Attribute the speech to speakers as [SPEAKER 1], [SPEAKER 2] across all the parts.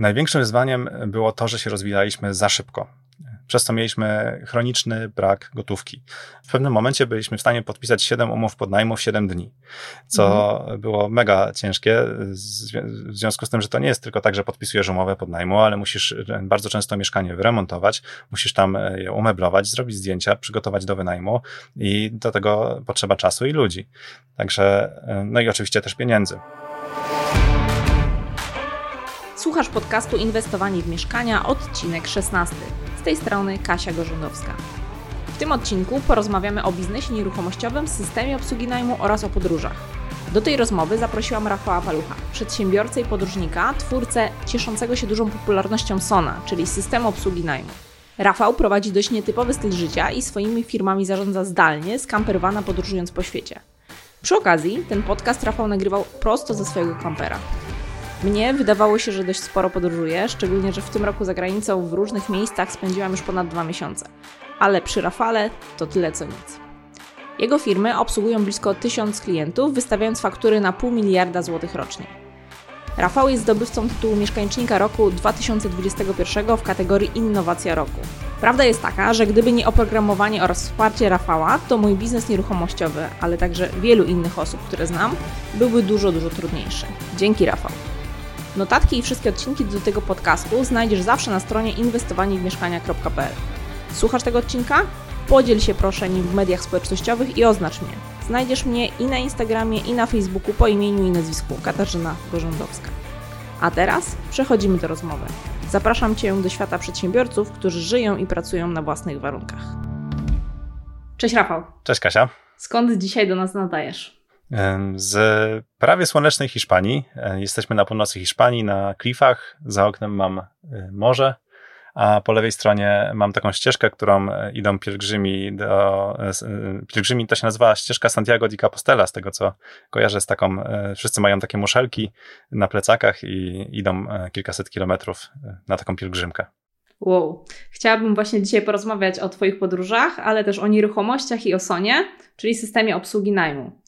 [SPEAKER 1] Największym wyzwaniem było to, że się rozwijaliśmy za szybko. Przez to mieliśmy chroniczny brak gotówki. W pewnym momencie byliśmy w stanie podpisać 7 umów podnajmu w 7 dni, co mhm. było mega ciężkie, w związku z tym, że to nie jest tylko tak, że podpisujesz umowę podnajmu, ale musisz bardzo często mieszkanie wyremontować, musisz tam je umeblować, zrobić zdjęcia, przygotować do wynajmu i do tego potrzeba czasu i ludzi. Także, no i oczywiście też pieniędzy.
[SPEAKER 2] Słuchasz podcastu Inwestowanie w mieszkania, odcinek 16. Z tej strony Kasia Gorzędowska. W tym odcinku porozmawiamy o biznesie nieruchomościowym, systemie obsługi najmu oraz o podróżach. Do tej rozmowy zaprosiłam Rafała Palucha, przedsiębiorcę i podróżnika, twórcę cieszącego się dużą popularnością Sona, czyli systemu obsługi najmu. Rafał prowadzi dość nietypowy styl życia i swoimi firmami zarządza zdalnie, skamperowana podróżując po świecie. Przy okazji, ten podcast Rafał nagrywał prosto ze swojego kampera. Mnie wydawało się, że dość sporo podróżuję, szczególnie, że w tym roku za granicą w różnych miejscach spędziłam już ponad dwa miesiące. Ale przy Rafale to tyle co nic. Jego firmy obsługują blisko tysiąc klientów, wystawiając faktury na pół miliarda złotych rocznie. Rafał jest zdobywcą tytułu Mieszkańcznika Roku 2021 w kategorii Innowacja Roku. Prawda jest taka, że gdyby nie oprogramowanie oraz wsparcie Rafała, to mój biznes nieruchomościowy, ale także wielu innych osób, które znam, byłby dużo, dużo trudniejszy. Dzięki Rafał. Notatki i wszystkie odcinki do tego podcastu znajdziesz zawsze na stronie inwestowaniewmieszkania.pl. Słuchasz tego odcinka? Podziel się proszę nim w mediach społecznościowych i oznacz mnie. Znajdziesz mnie i na Instagramie, i na Facebooku po imieniu i nazwisku Katarzyna Gorzędowska. A teraz przechodzimy do rozmowy. Zapraszam Cię do świata przedsiębiorców, którzy żyją i pracują na własnych warunkach. Cześć Rafał.
[SPEAKER 1] Cześć Kasia.
[SPEAKER 2] Skąd dzisiaj do nas nadajesz?
[SPEAKER 1] Z prawie słonecznej Hiszpanii. E, jesteśmy na północy Hiszpanii, na klifach. Za oknem mam e, morze, a po lewej stronie mam taką ścieżkę, którą e, idą pielgrzymi do. Pielgrzymi to się nazywa ścieżka Santiago di Compostela, z tego co kojarzę z taką. Wszyscy mają takie muszelki na plecakach i idą kilkaset kilometrów na taką pielgrzymkę.
[SPEAKER 2] Wow. Chciałabym właśnie dzisiaj porozmawiać o Twoich podróżach, ale też o nieruchomościach i o Sonie, czyli systemie obsługi najmu.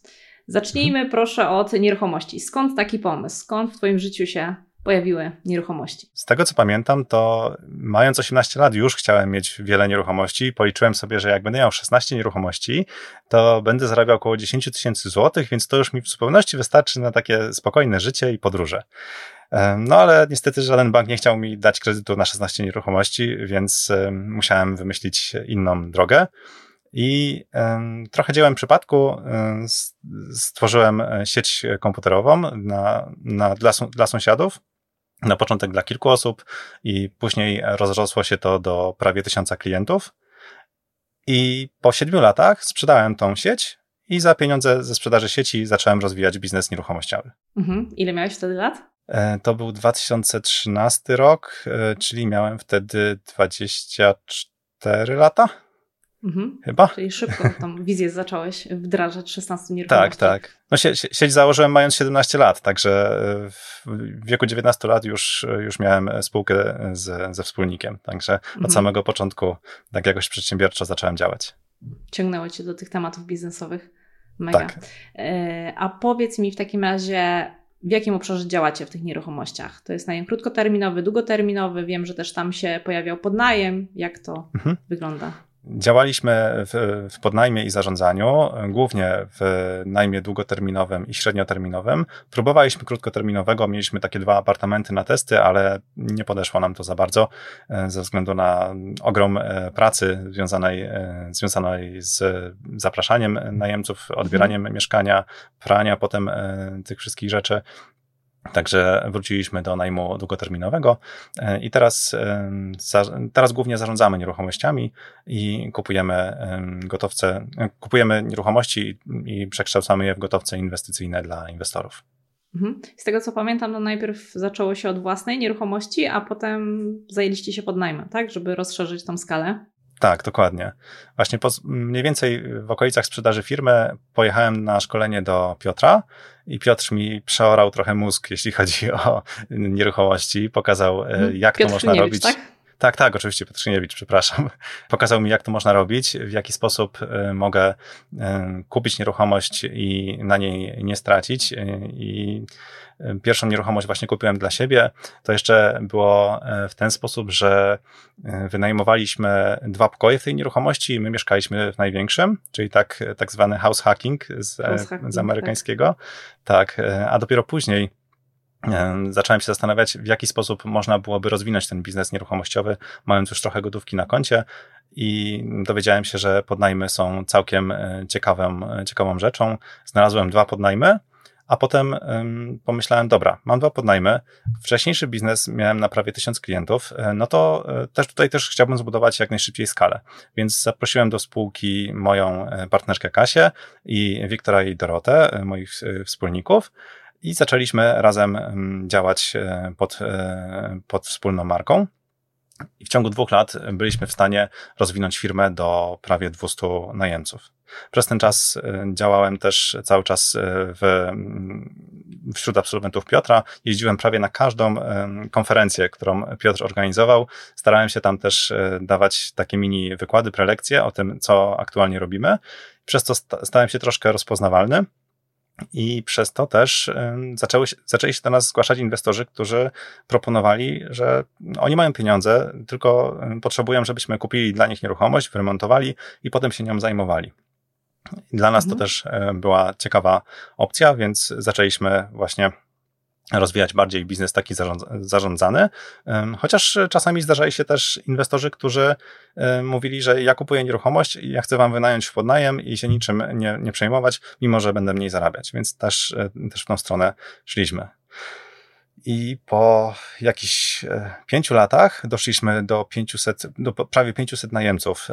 [SPEAKER 2] Zacznijmy mhm. proszę od nieruchomości. Skąd taki pomysł? Skąd w Twoim życiu się pojawiły nieruchomości?
[SPEAKER 1] Z tego co pamiętam, to mając 18 lat już chciałem mieć wiele nieruchomości. Policzyłem sobie, że jak będę miał 16 nieruchomości, to będę zarabiał około 10 tysięcy złotych, więc to już mi w zupełności wystarczy na takie spokojne życie i podróże. No ale niestety żaden bank nie chciał mi dać kredytu na 16 nieruchomości, więc musiałem wymyślić inną drogę. I trochę dziełem przypadku stworzyłem e, sieć komputerową na, na, dla, dla sąsiadów. Na początek dla kilku osób i później rozrosło się to do prawie tysiąca klientów. I po siedmiu latach sprzedałem tą sieć i za pieniądze ze sprzedaży sieci zacząłem rozwijać biznes nieruchomościowy.
[SPEAKER 2] Mhm. Ile miałeś wtedy lat?
[SPEAKER 1] E, to był 2013 rok, e, czyli miałem wtedy 24 lata.
[SPEAKER 2] Mhm.
[SPEAKER 1] Chyba?
[SPEAKER 2] Czyli szybko tą wizję zacząłeś wdrażać 16 nieruchomości.
[SPEAKER 1] Tak, tak. No sie, sieć założyłem mając 17 lat, także w wieku 19 lat już, już miałem spółkę z, ze wspólnikiem, także mhm. od samego początku tak jakoś przedsiębiorczo zacząłem działać.
[SPEAKER 2] Ciągnęło cię do tych tematów biznesowych. Mega. Tak. E, a powiedz mi w takim razie, w jakim obszarze działacie w tych nieruchomościach? To jest najem krótkoterminowy, długoterminowy. Wiem, że też tam się pojawiał podnajem. Jak to mhm. wygląda?
[SPEAKER 1] Działaliśmy w, w podnajmie i zarządzaniu, głównie w najmie długoterminowym i średnioterminowym. Próbowaliśmy krótkoterminowego, mieliśmy takie dwa apartamenty na testy, ale nie podeszło nam to za bardzo e, ze względu na ogrom e, pracy związanej, e, związanej z zapraszaniem najemców, odbieraniem mhm. mieszkania, prania potem tych wszystkich rzeczy. Także wróciliśmy do najmu długoterminowego e, i teraz, teraz głównie zarządzamy nieruchomościami i kupujemy gotowce, e, kupujemy nieruchomości i przekształcamy je w gotowce inwestycyjne dla inwestorów.
[SPEAKER 2] Mhm. Z tego co pamiętam, to najpierw zaczęło się od własnej nieruchomości, a potem zajęliście się pod najmem, tak, żeby rozszerzyć tą skalę.
[SPEAKER 1] Tak, dokładnie. Właśnie po, mniej więcej w okolicach sprzedaży firmy pojechałem na szkolenie do Piotra i Piotr mi przeorał trochę mózg, jeśli chodzi o nieruchomości. Pokazał, e, mhm. jak Piotr to można robić. Tak? Tak, tak, oczywiście Petrzyniewicz, przepraszam. Pokazał mi, jak to można robić, w jaki sposób e, mogę e, kupić nieruchomość i na niej nie stracić. I pierwszą nieruchomość właśnie kupiłem dla siebie. To jeszcze było w ten sposób, że wynajmowaliśmy dwa pokoje w tej nieruchomości i my mieszkaliśmy w największym, czyli tak, tak zwany house hacking z, house hacking, z amerykańskiego. Tak. tak, a dopiero później zacząłem się zastanawiać, w jaki sposób można byłoby rozwinąć ten biznes nieruchomościowy, mając już trochę gotówki na koncie i dowiedziałem się, że podnajmy są całkiem e, ciekawą, e, ciekawą rzeczą. Znalazłem dwa podnajmy, a potem um, pomyślałem, dobra, mam dwa podnajmy, wcześniejszy biznes miałem na prawie tysiąc klientów, e, no to też tutaj też chciałbym zbudować jak najszybciej skalę. Więc zaprosiłem do spółki moją partnerkę Kasię i Wiktora i Dorotę, moich wspólników, i zaczęliśmy razem działać e, pod, e, pod wspólną marką. I w ciągu dwóch lat byliśmy w stanie rozwinąć firmę do prawie 200 najemców. Przez ten czas e, działałem też cały czas w, mm, wśród absolwentów Piotra. Jeździłem prawie na każdą konferencję, którą Piotr organizował. Starałem się tam też dawać takie mini wykłady, prelekcje o tym, co aktualnie robimy. Przez to stałem się troszkę rozpoznawalny. I przez to też zaczęły się, zaczęli się do nas zgłaszać inwestorzy, którzy proponowali, że oni mają pieniądze, tylko potrzebują, żebyśmy kupili dla nich nieruchomość, wyremontowali i potem się nią zajmowali. Dla nas mhm. to też była ciekawa opcja, więc zaczęliśmy właśnie rozwijać bardziej biznes taki zarządzany, chociaż czasami zdarzali się też inwestorzy, którzy mówili, że ja kupuję nieruchomość ja chcę wam wynająć w podnajem i się niczym nie, nie przejmować, mimo że będę mniej zarabiać, więc też, e, też w tą stronę szliśmy. I po jakichś e, pięciu latach doszliśmy do 500, do prawie 500 najemców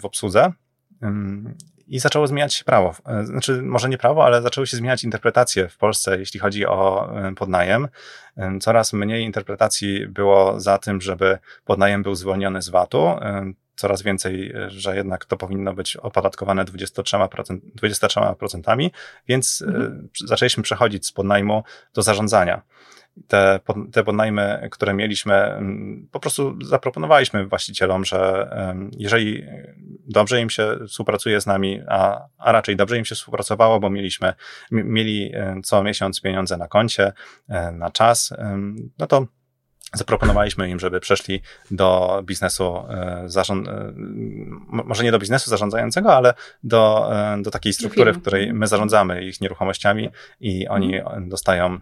[SPEAKER 1] w obsłudze i zaczęło zmieniać się prawo. E, znaczy, może nie prawo, ale zaczęły się zmieniać interpretacje w Polsce, jeśli chodzi o e, podnajem. E, coraz mniej interpretacji było za tym, żeby podnajem był zwolniony z VAT-u. Coraz więcej, że jednak to powinno być opodatkowane 23%, 23% więc mhm. zaczęliśmy przechodzić z podnajmu do zarządzania te, te podnajmy, które mieliśmy, mm, po prostu zaproponowaliśmy właścicielom, że jeżeli dobrze im się współpracuje z nami, a, a raczej dobrze im się współpracowało, bo mieliśmy, mieli co miesiąc pieniądze na koncie, e, na czas, no to zaproponowaliśmy im, żeby przeszli do biznesu e, zarząd, e, może nie do biznesu zarządzającego, ale do, e, do takiej struktury, w której my zarządzamy ich nieruchomościami i oni mhm. dostają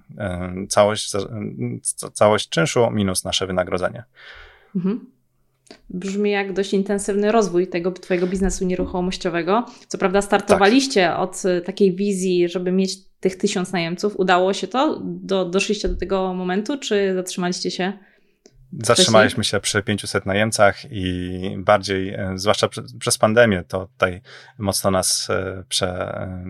[SPEAKER 1] całość, całość czynszu minus nasze wynagrodzenie. Mhm.
[SPEAKER 2] Brzmi jak dość intensywny rozwój tego Twojego biznesu nieruchomościowego. Co prawda startowaliście tak. od takiej wizji, żeby mieć tych tysiąc najemców. Udało się to? Do, doszliście do tego momentu, czy zatrzymaliście się?
[SPEAKER 1] Zatrzymaliśmy się przy 500 najemcach i bardziej, e, zwłaszcza przez pandemię, to tutaj mocno nas e, prze, e,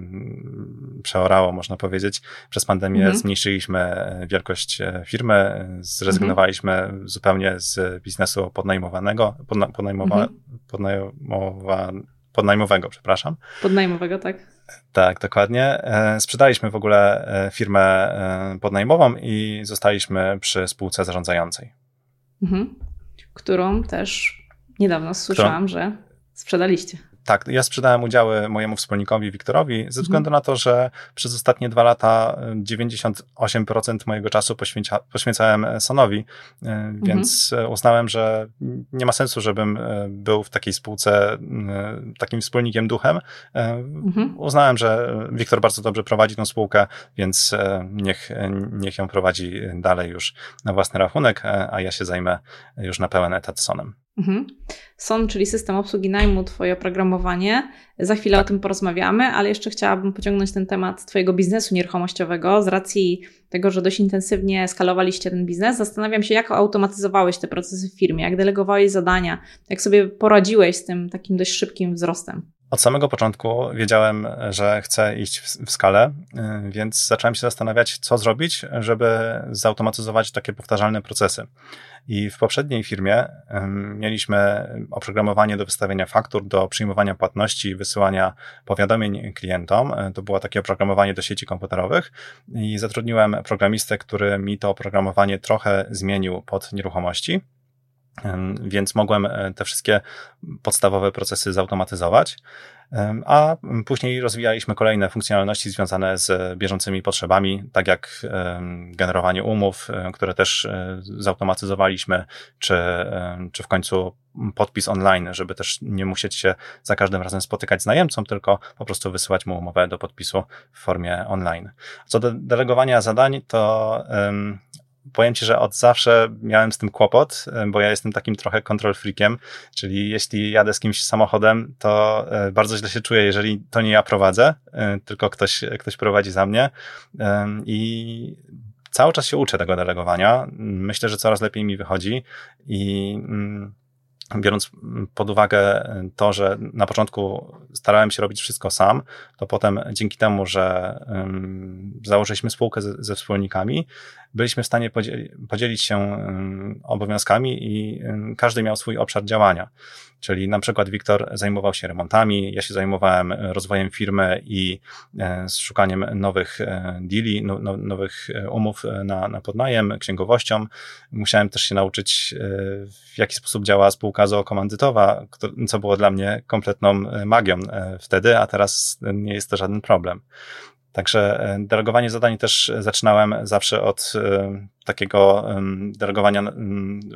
[SPEAKER 1] przeorało, można powiedzieć. Przez pandemię mhm. zmniejszyliśmy wielkość firmy, zrezygnowaliśmy mhm. zupełnie z biznesu podnajmowanego, podna, podnajmowa, mhm. podnajmowa, podnajmowego, przepraszam.
[SPEAKER 2] Podnajmowego, tak.
[SPEAKER 1] Tak, dokładnie. Sprzedaliśmy w ogóle firmę podnajmową i zostaliśmy przy spółce zarządzającej.
[SPEAKER 2] Mhm. Którą też niedawno słyszałam, Którą? że sprzedaliście.
[SPEAKER 1] Tak, ja sprzedałem udziały mojemu wspólnikowi Wiktorowi ze względu na to, że przez ostatnie dwa lata 98% y, mojego czasu poświęca, poświęcałem e, Sonowi, y, więc mhm. uznałem, że nie ma sensu, żebym e, był w takiej spółce takim wspólnikiem duchem. Mhm. Uznałem, że Wiktor bardzo dobrze prowadzi tą spółkę, więc niech, niech ją prowadzi dalej już na własny rachunek, a ja się zajmę już na pełen etat Sonem. Mhm.
[SPEAKER 2] SON, czyli system obsługi najmu, Twoje oprogramowanie. Za chwilę tak. o tym porozmawiamy, ale jeszcze chciałabym pociągnąć ten temat Twojego biznesu nieruchomościowego. Z racji tego, że dość intensywnie skalowaliście ten biznes, zastanawiam się, jak automatyzowałeś te procesy w firmie, jak delegowałeś zadania, jak sobie poradziłeś z tym takim dość szybkim wzrostem.
[SPEAKER 1] Od samego początku wiedziałem, że chcę iść w, skalę, y, więc zacząłem się zastanawiać, co zrobić, żeby zautomatyzować takie powtarzalne procesy. I w poprzedniej firmie y, mieliśmy oprogramowanie do wystawiania faktur, do przyjmowania płatności, wysyłania powiadomień klientom. Y, to było takie oprogramowanie do sieci komputerowych i zatrudniłem programistę, który mi to oprogramowanie trochę zmienił pod nieruchomości. więc mogłem te wszystkie podstawowe procesy zautomatyzować. A później rozwijaliśmy kolejne funkcjonalności związane z bieżącymi potrzebami, tak jak generowanie umów, które też e, zautomatyzowaliśmy, czy, czy w końcu podpis online, żeby też nie musieć się za każdym razem spotykać z najemcą, tylko po prostu wysyłać mu umowę do podpisu w formie online. Co do delegowania zadań, to powiem Ci, że od zawsze miałem z tym kłopot, e, bo ja jestem takim trochę control freakiem, czyli jeśli jadę z kimś samochodem, to e, bardzo źle się czuję, jeżeli to nie ja prowadzę, e, tylko ktoś, ktoś prowadzi za mnie i cały czas się uczę tego delegowania. Myślę, że coraz lepiej mi wychodzi i mm, biorąc pod uwagę to, że na początku starałem się robić wszystko sam, to potem dzięki temu, że założyliśmy spółkę ze, ze wspólnikami, byliśmy w stanie podzielić się obowiązkami i każdy miał swój obszar działania. Czyli na przykład Wiktor zajmował się remontami, ja się zajmowałem rozwojem firmy i e, szukaniem nowych e, deali, no, no, nowych e, umów na, na podnajem, księgowością. Musiałem też się nauczyć, w jaki sposób działa spółka zookomandytowa, co było dla mnie kompletną magią wtedy, a teraz nie jest to żaden problem. Także e, delegowanie zadań też zaczynałem zawsze od e, takiego delegowania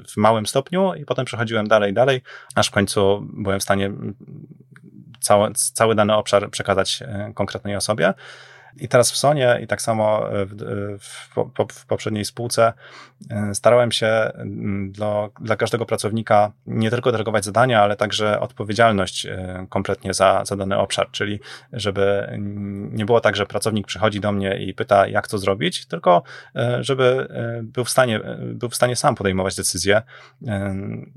[SPEAKER 1] w małym stopniu i potem przechodziłem dalej, dalej, aż w końcu byłem w stanie cały, cały dany obszar przekazać e, konkretnej osobie. I teraz w Sonie i tak samo w, w, w poprzedniej spółce e, starałem się mm, dla, dla każdego pracownika nie tylko delegować zadania, ale także odpowiedzialność e, kompletnie za, za dany obszar, czyli żeby nie było tak, że pracownik przychodzi do mnie i pyta, jak to zrobić, tylko e, żeby był w stanie, był w stanie sam podejmować decyzje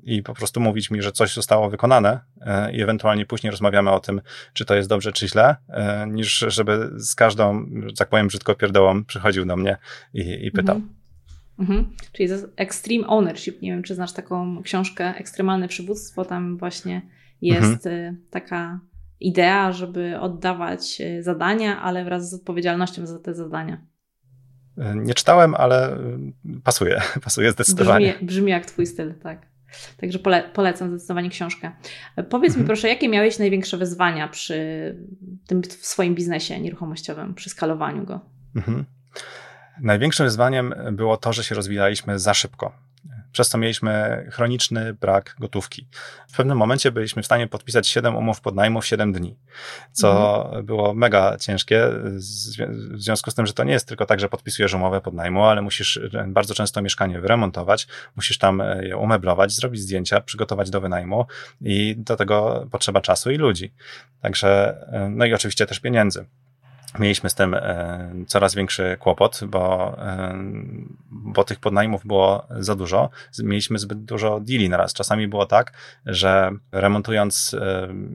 [SPEAKER 1] i po prostu mówić mi, że coś zostało wykonane i ewentualnie później rozmawiamy o tym, czy to jest dobrze, czy źle, niż żeby z każdą że tak powiem brzydko pierdołą, przychodził do mnie i, i pytał. Mhm.
[SPEAKER 2] Mhm. Czyli Extreme Ownership, nie wiem, czy znasz taką książkę, Ekstremalne Przywództwo, tam właśnie jest mhm. Y, taka idea, żeby oddawać y, zadania, ale wraz z odpowiedzialnością za te zadania.
[SPEAKER 1] Nie czytałem, ale pasuje, pasuje zdecydowanie.
[SPEAKER 2] Brzmi, brzmi jak twój styl, tak. Także pole, polecam zdecydowanie książkę. Powiedz mhm. mi proszę, jakie miałeś największe wyzwania przy tym w swoim biznesie nieruchomościowym, przy skalowaniu go? Mhm.
[SPEAKER 1] Największym wyzwaniem było to, że się rozwijaliśmy za szybko. Przez to mieliśmy chroniczny brak gotówki. W pewnym momencie byliśmy w stanie podpisać 7 umów podnajmu w 7 dni, co mhm. było mega ciężkie, w związku z tym, że to nie jest tylko tak, że podpisujesz umowę podnajmu, ale musisz bardzo często mieszkanie wyremontować, musisz tam je umeblować, zrobić zdjęcia, przygotować do wynajmu i do tego potrzeba czasu i ludzi. Także, no i oczywiście też pieniędzy mieliśmy z tym e, coraz większy kłopot, bo, e, bo tych podnajmów było za dużo. Mieliśmy zbyt dużo deali naraz. Czasami było tak, że remontując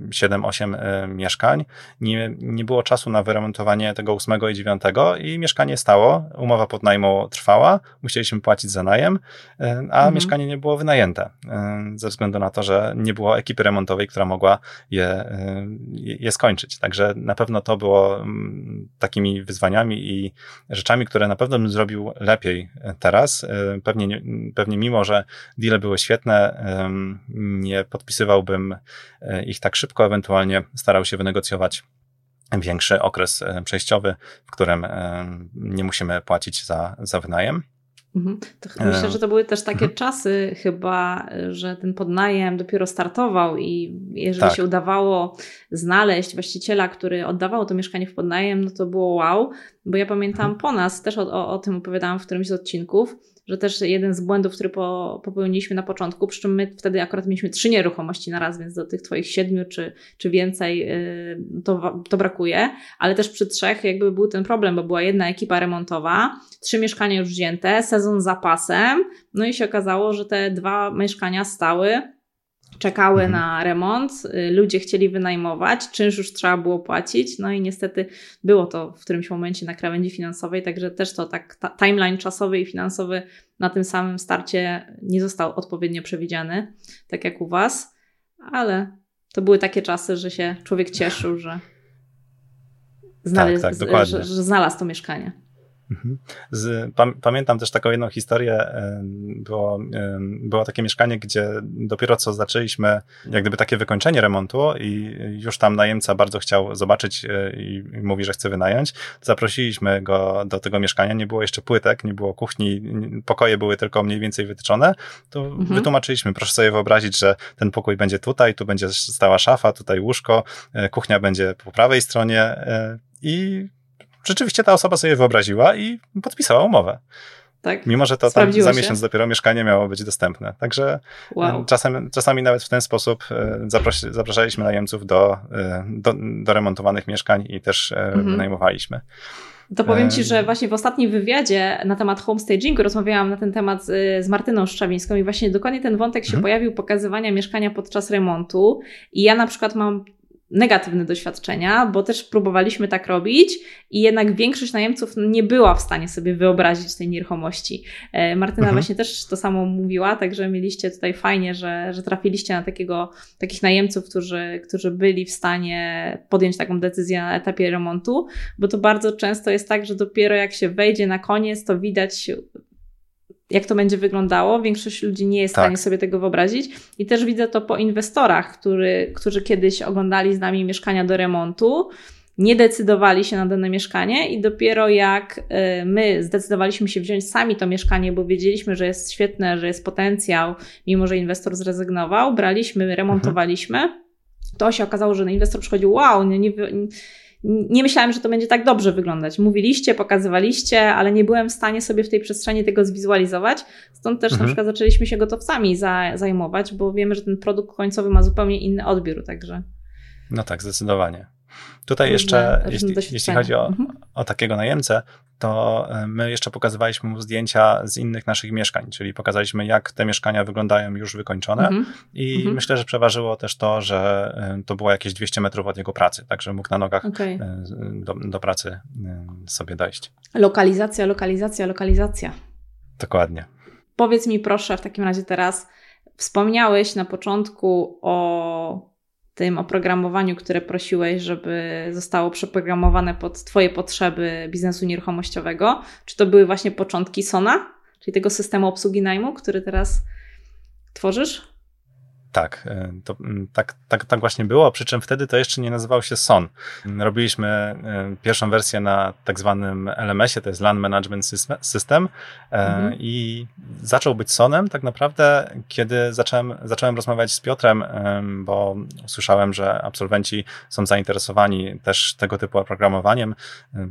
[SPEAKER 1] 7-8 e, mieszkań, nie, nie było czasu na wyremontowanie tego 8 i 9 i mieszkanie stało, umowa podnajmu trwała, musieliśmy płacić za najem, a mhm. mieszkanie nie było wynajęte ze względu na to, że nie było ekipy remontowej, która mogła je, je skończyć. Także na pewno to było mm, takimi wyzwaniami i rzeczami, które na pewno bym zrobił lepiej teraz. E, pewnie, pewnie mimo, że deale były świetne, nie podpisywałbym e, ich tak szybko, ewentualnie starał się wynegocjować większy okres e, przejściowy, w którym nie musimy płacić za, za wynajem.
[SPEAKER 2] Mhm. myślę, że to były też takie mhm. czasy chyba, że ten podnajem dopiero startował i jeżeli tak. się udawało znaleźć właściciela, który oddawał to mieszkanie w podnajem, no to było wow, bo ja pamiętam mhm. po nas, też o, o, o tym opowiadałam w którymś z odcinków, że też jeden z błędów, który po, popełniliśmy na początku, przy czym my wtedy akurat mieliśmy trzy nieruchomości na raz, więc do tych Twoich siedmiu czy, czy więcej yy, to, to brakuje, ale też przy trzech jakby był ten problem, bo była jedna ekipa remontowa, trzy mieszkania już wzięte, sezon z zapasem, no i się okazało, że te dwa mieszkania stały czekały mhm. na remont, y, ludzie chcieli wynajmować, czynsz już trzeba było płacić, no i niestety było to w którymś momencie na krawędzi finansowej, także też to tak ta timeline czasowy i finansowy na tym samym starcie nie został odpowiednio przewidziany, tak jak u Was, ale to były takie czasy, że się człowiek cieszył, że znalazł, tak, tak, że, że znalazł to mieszkanie.
[SPEAKER 1] Mhm. Z, pamiętam też taką jedną historię. Było, było takie mieszkanie, gdzie dopiero co zaczęliśmy, jak gdyby takie wykończenie remontu, i już tam najemca bardzo chciał zobaczyć e, i mówi, że chce wynająć. Zaprosiliśmy go do tego mieszkania. Nie było jeszcze płytek, nie było kuchni, pokoje były tylko mniej więcej wytyczone. To mhm. wytłumaczyliśmy, proszę sobie wyobrazić, że ten pokój będzie tutaj, tu będzie stała szafa, tutaj łóżko, e, kuchnia będzie po prawej stronie e, i rzeczywiście ta osoba sobie wyobraziła i podpisała umowę. Tak? Mimo, że to tam za miesiąc dopiero mieszkanie miało być dostępne. Także wow. czasem, czasami nawet w ten sposób e, zapros zapraszaliśmy najemców do, e, do, do remontowanych mieszkań i też e, mhm. wynajmowaliśmy.
[SPEAKER 2] To powiem Ci, że właśnie w ostatnim wywiadzie na temat homestagingu rozmawiałam na ten temat z, z Martyną Szczawińską i właśnie dokładnie ten wątek się mhm. pojawił, pokazywania mieszkania podczas remontu. I ja na przykład mam negatywne doświadczenia, bo też próbowaliśmy tak robić i jednak większość najemców nie była w stanie sobie wyobrazić tej nieruchomości. E, Martyna mhm. właśnie też to samo mówiła, także mieliście tutaj fajnie, że, że trafiliście na takiego, takich najemców, którzy, którzy byli w stanie podjąć taką decyzję na etapie remontu, bo to bardzo często jest tak, że dopiero jak się wejdzie na koniec, to widać jak to będzie wyglądało. Większość ludzi nie jest tak. w stanie sobie tego wyobrazić. I też widzę to po inwestorach, który, którzy kiedyś oglądali z nami mieszkania do remontu, nie decydowali się na dane mieszkanie i dopiero jak y, my zdecydowaliśmy się wziąć sami to mieszkanie, bo wiedzieliśmy, że jest świetne, że jest potencjał, mimo że inwestor zrezygnował, braliśmy, remontowaliśmy, mhm. to się okazało, że inwestor przychodził, wow, nie, nie, nie myślałem, że to będzie tak dobrze wyglądać. Mówiliście, pokazywaliście, ale nie byłem w stanie sobie w tej przestrzeni tego zwizualizować. Stąd też mhm. na przykład zaczęliśmy się gotowcami za, zajmować, bo wiemy, że ten produkt końcowy ma zupełnie inny odbiór, także.
[SPEAKER 1] No tak, zdecydowanie. Tutaj jeszcze, jeśli, jeśli, chodzi o, mhm. o takiego najemcę, to e, my jeszcze pokazywaliśmy mu zdjęcia z innych naszych mieszkań, czyli pokazaliśmy, jak te mieszkania wyglądają już wykończone mhm. i mhm. myślę, że przeważyło też to, że e, to było jakieś 200 metrów od jego pracy, także mógł na nogach okay. E, do, do pracy sobie dojść.
[SPEAKER 2] Lokalizacja, lokalizacja, lokalizacja.
[SPEAKER 1] Dokładnie.
[SPEAKER 2] Powiedz mi proszę w takim razie teraz, wspomniałeś na początku o tym oprogramowaniu, które prosiłeś, żeby zostało przeprogramowane pod Twoje potrzeby biznesu nieruchomościowego? Czy to były właśnie początki Sona, czyli tego systemu obsługi najmu, który teraz tworzysz?
[SPEAKER 1] Tak, e, to, mm, tak, tak, tak właśnie było, przy czym wtedy to jeszcze nie nazywał się SON. Robiliśmy e, pierwszą wersję na tak zwanym LMS-ie, to jest Land Management System e, mhm. i zaczął być SONem tak naprawdę, kiedy zacząłem, zacząłem rozmawiać z Piotrem, bo usłyszałem, że absolwenci są zainteresowani też tego typu oprogramowaniem.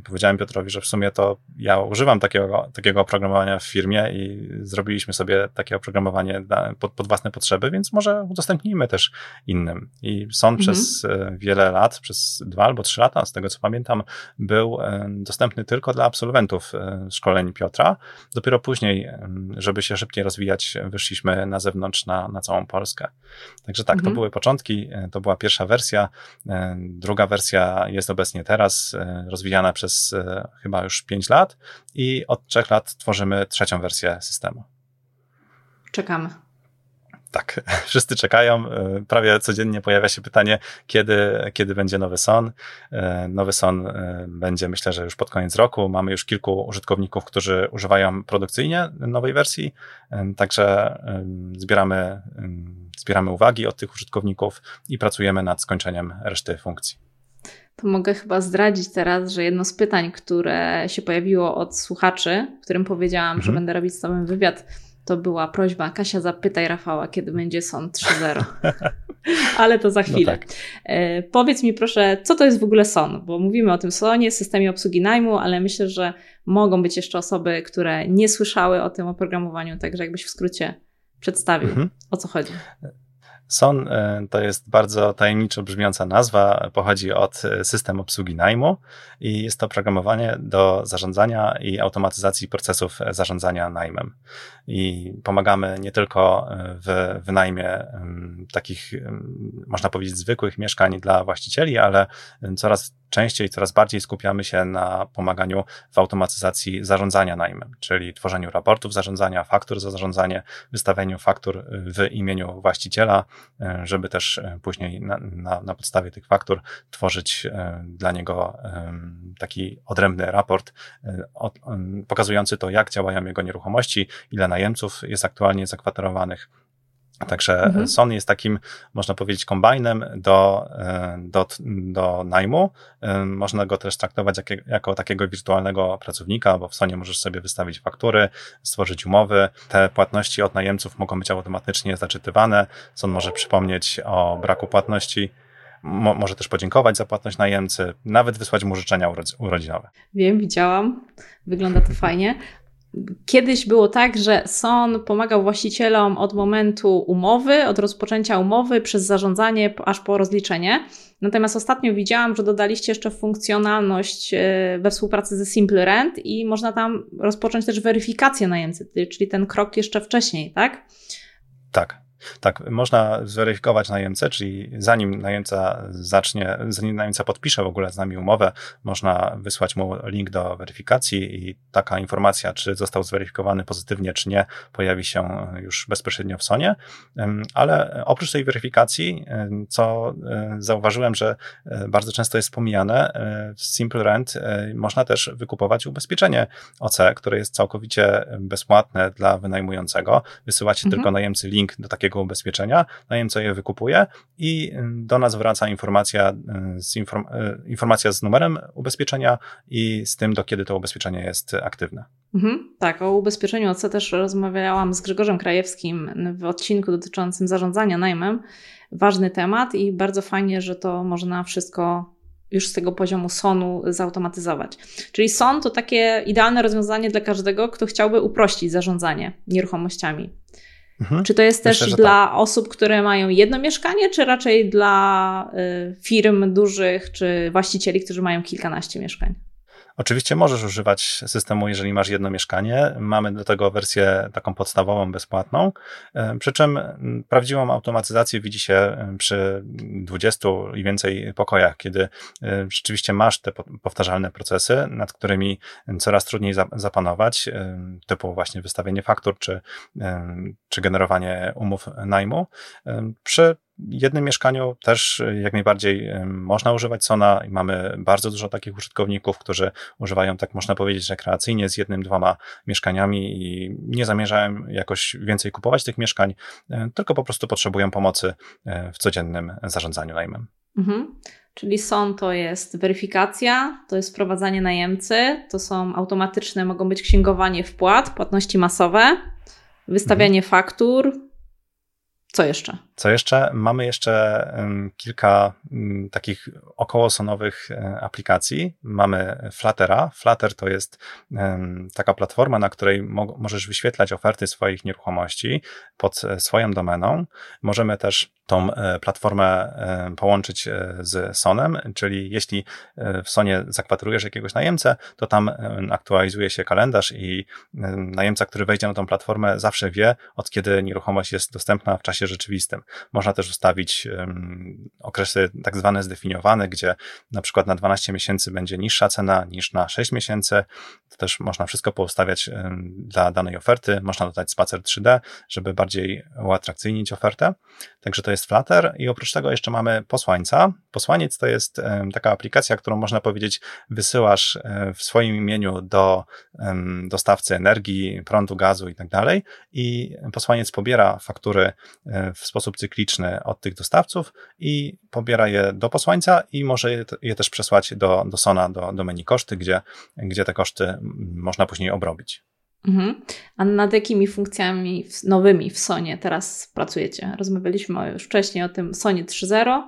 [SPEAKER 1] Powiedziałem Piotrowi, że w sumie to ja używam takiego, takiego oprogramowania w firmie i zrobiliśmy sobie takie oprogramowanie pod, pod własne potrzeby, więc może udostępnijmy też innym. I SON mhm. przez e, wiele lat, przez dwa albo trzy lata, z tego co pamiętam, był e, dostępny tylko dla absolwentów e, szkoleń Piotra. Dopiero później, żeby się szybciej rozwijać, wyszliśmy na zewnątrz na, na całą Polskę. Także tak, mhm. to były początki, to była pierwsza wersja. Druga wersja jest obecnie teraz, rozwijana przez chyba już pięć lat i od trzech lat tworzymy trzecią wersję systemu.
[SPEAKER 2] Czekamy.
[SPEAKER 1] Tak, wszyscy czekają. E, prawie codziennie pojawia się pytanie, kiedy, kiedy będzie nowy son. E, nowy son e, będzie, myślę, że już pod koniec roku. Mamy już kilku użytkowników, którzy używają produkcyjnie nowej wersji, także zbieramy, zbieramy uwagi od tych użytkowników i pracujemy nad skończeniem reszty funkcji.
[SPEAKER 2] To mogę chyba zdradzić teraz, że jedno z pytań, które się pojawiło od słuchaczy, którym powiedziałam, mhm. że będę robić z Tobą wywiad, to była prośba, Kasia zapytaj Rafała, kiedy będzie SON 3.0. Ale to za no chwilę. No tak. e, powiedz mi proszę, co to jest w ogóle SON? Bo mówimy o tym SONie, systemie obsługi najmu, ale myślę, że mogą być jeszcze osoby, które nie słyszały o tym oprogramowaniu, także jakbyś w skrócie przedstawił, mhm. o co chodzi.
[SPEAKER 1] SON e, to jest bardzo tajemniczo brzmiąca nazwa, pochodzi od e, systemu obsługi najmu i jest to programowanie do zarządzania i automatyzacji procesów e, zarządzania najmem. I pomagamy nie tylko w wynajmie takich, można powiedzieć, zwykłych mieszkań dla właścicieli, ale coraz częściej, coraz bardziej skupiamy się na pomaganiu w automatyzacji zarządzania najmem, czyli tworzeniu raportów zarządzania, faktur za zarządzanie, wystawianiu faktur w imieniu właściciela, żeby też później na, na, na podstawie tych faktur tworzyć dla niego taki odrębny raport pokazujący to, jak działają jego nieruchomości, ile najemców jest aktualnie zakwaterowanych Także mhm. Sony jest takim, można powiedzieć, kombajnem do, e, do, do najmu. E, można go też traktować jak, jako takiego wirtualnego pracownika, bo w Sony możesz sobie wystawić faktury, stworzyć umowy. Te płatności od najemców mogą być automatycznie zaczytywane. Son może przypomnieć o braku płatności. Mo może też podziękować za płatność najemcy, nawet wysłać mu życzenia urodzinowe.
[SPEAKER 2] Wiem, widziałam. Wygląda to fajnie. Kiedyś było tak, że SON pomagał właścicielom od momentu umowy, od rozpoczęcia umowy, przez zarządzanie aż po rozliczenie. Natomiast ostatnio widziałam, że dodaliście jeszcze funkcjonalność e, we współpracy ze Simple Rent i można tam rozpocząć też weryfikację najemcy, czyli ten krok jeszcze wcześniej, tak?
[SPEAKER 1] Tak. Tak, można zweryfikować najemcę, czyli zanim najemca zacznie, zanim najemca podpisze w ogóle z nami umowę, można wysłać mu link do weryfikacji i taka informacja, czy został zweryfikowany pozytywnie, czy nie, pojawi się już bezpośrednio w Sonie. Ale oprócz tej weryfikacji, co zauważyłem, że bardzo często jest pomijane, w Simple Rent można też wykupować ubezpieczenie OC, które jest całkowicie bezpłatne dla wynajmującego. Wysyłacie mhm. tylko najemcy link do takiego takiego ubezpieczenia, najemca je wykupuje i do nas wraca informacja z, inform e, informacja z numerem ubezpieczenia i z tym, do kiedy to ubezpieczenie jest aktywne.
[SPEAKER 2] Mhm, tak, o ubezpieczeniu OC też rozmawiałam z Grzegorzem Krajewskim w odcinku dotyczącym zarządzania najmem. Ważny temat i bardzo fajnie, że to można wszystko już z tego poziomu sonu zautomatyzować. Czyli son to takie idealne rozwiązanie dla każdego, kto chciałby uprościć zarządzanie nieruchomościami. Mhm. Czy to jest Myślę, też dla tak. osób, które mają jedno mieszkanie, czy raczej dla y, firm dużych, czy właścicieli, którzy mają kilkanaście mieszkań?
[SPEAKER 1] Oczywiście możesz używać systemu, jeżeli masz jedno mieszkanie. Mamy do tego wersję taką podstawową, bezpłatną. E, przy czym prawdziwą automatyzację widzi się e, przy 20 i więcej pokojach, kiedy e, rzeczywiście masz te powtarzalne procesy, nad którymi coraz trudniej zapanować, typu właśnie wystawienie faktur czy, czy generowanie umów najmu. Przy jednym mieszkaniu też e, jak najbardziej można używać Sona i mamy bardzo dużo takich użytkowników, którzy używają, tak można powiedzieć, rekreacyjnie z jednym, dwoma mieszkaniami i nie zamierzają jakoś więcej kupować tych mieszkań, e, tylko po prostu potrzebują pomocy w codziennym zarządzaniu najmem. Mhm.
[SPEAKER 2] Czyli SON to jest weryfikacja, to jest wprowadzanie najemcy, to są automatyczne, mogą być księgowanie wpłat, płatności masowe, wystawianie mhm. faktur, co jeszcze?
[SPEAKER 1] Co jeszcze? Mamy jeszcze kilka takich okołosonowych e, aplikacji. Mamy Fluttera. Flutter to jest taka platforma, na której możesz wyświetlać oferty swoich nieruchomości pod e, swoją domeną. Możemy też tą e, platformę e, połączyć e, z Sonem, czyli jeśli w Sonie zakwaterujesz jakiegoś najemcę, to tam aktualizuje się kalendarz i najemca, który wejdzie na tą platformę, zawsze wie, od kiedy nieruchomość jest dostępna w czasie rzeczywistym. Można też ustawić okresy tak zwane zdefiniowane, gdzie na przykład na 12 miesięcy będzie niższa cena niż na 6 miesięcy. To też można wszystko poustawiać dla danej oferty. Można dodać spacer 3D, żeby bardziej uatrakcyjnić ofertę. Także to jest jest Flutter i oprócz tego jeszcze mamy posłańca. Posłaniec to jest taka aplikacja, którą można powiedzieć wysyłasz e, w swoim imieniu do dostawcy energii, prądu, gazu i tak dalej i posłaniec pobiera faktury e, w sposób cykliczny od tych dostawców i pobiera je do posłańca i może je, też przesłać do, do Sona, do, do menu koszty, gdzie, gdzie te koszty można później obrobić.
[SPEAKER 2] Mhm. A nad jakimi funkcjami nowymi w Sonie teraz pracujecie? Rozmawialiśmy już wcześniej o tym Sonie 3.0.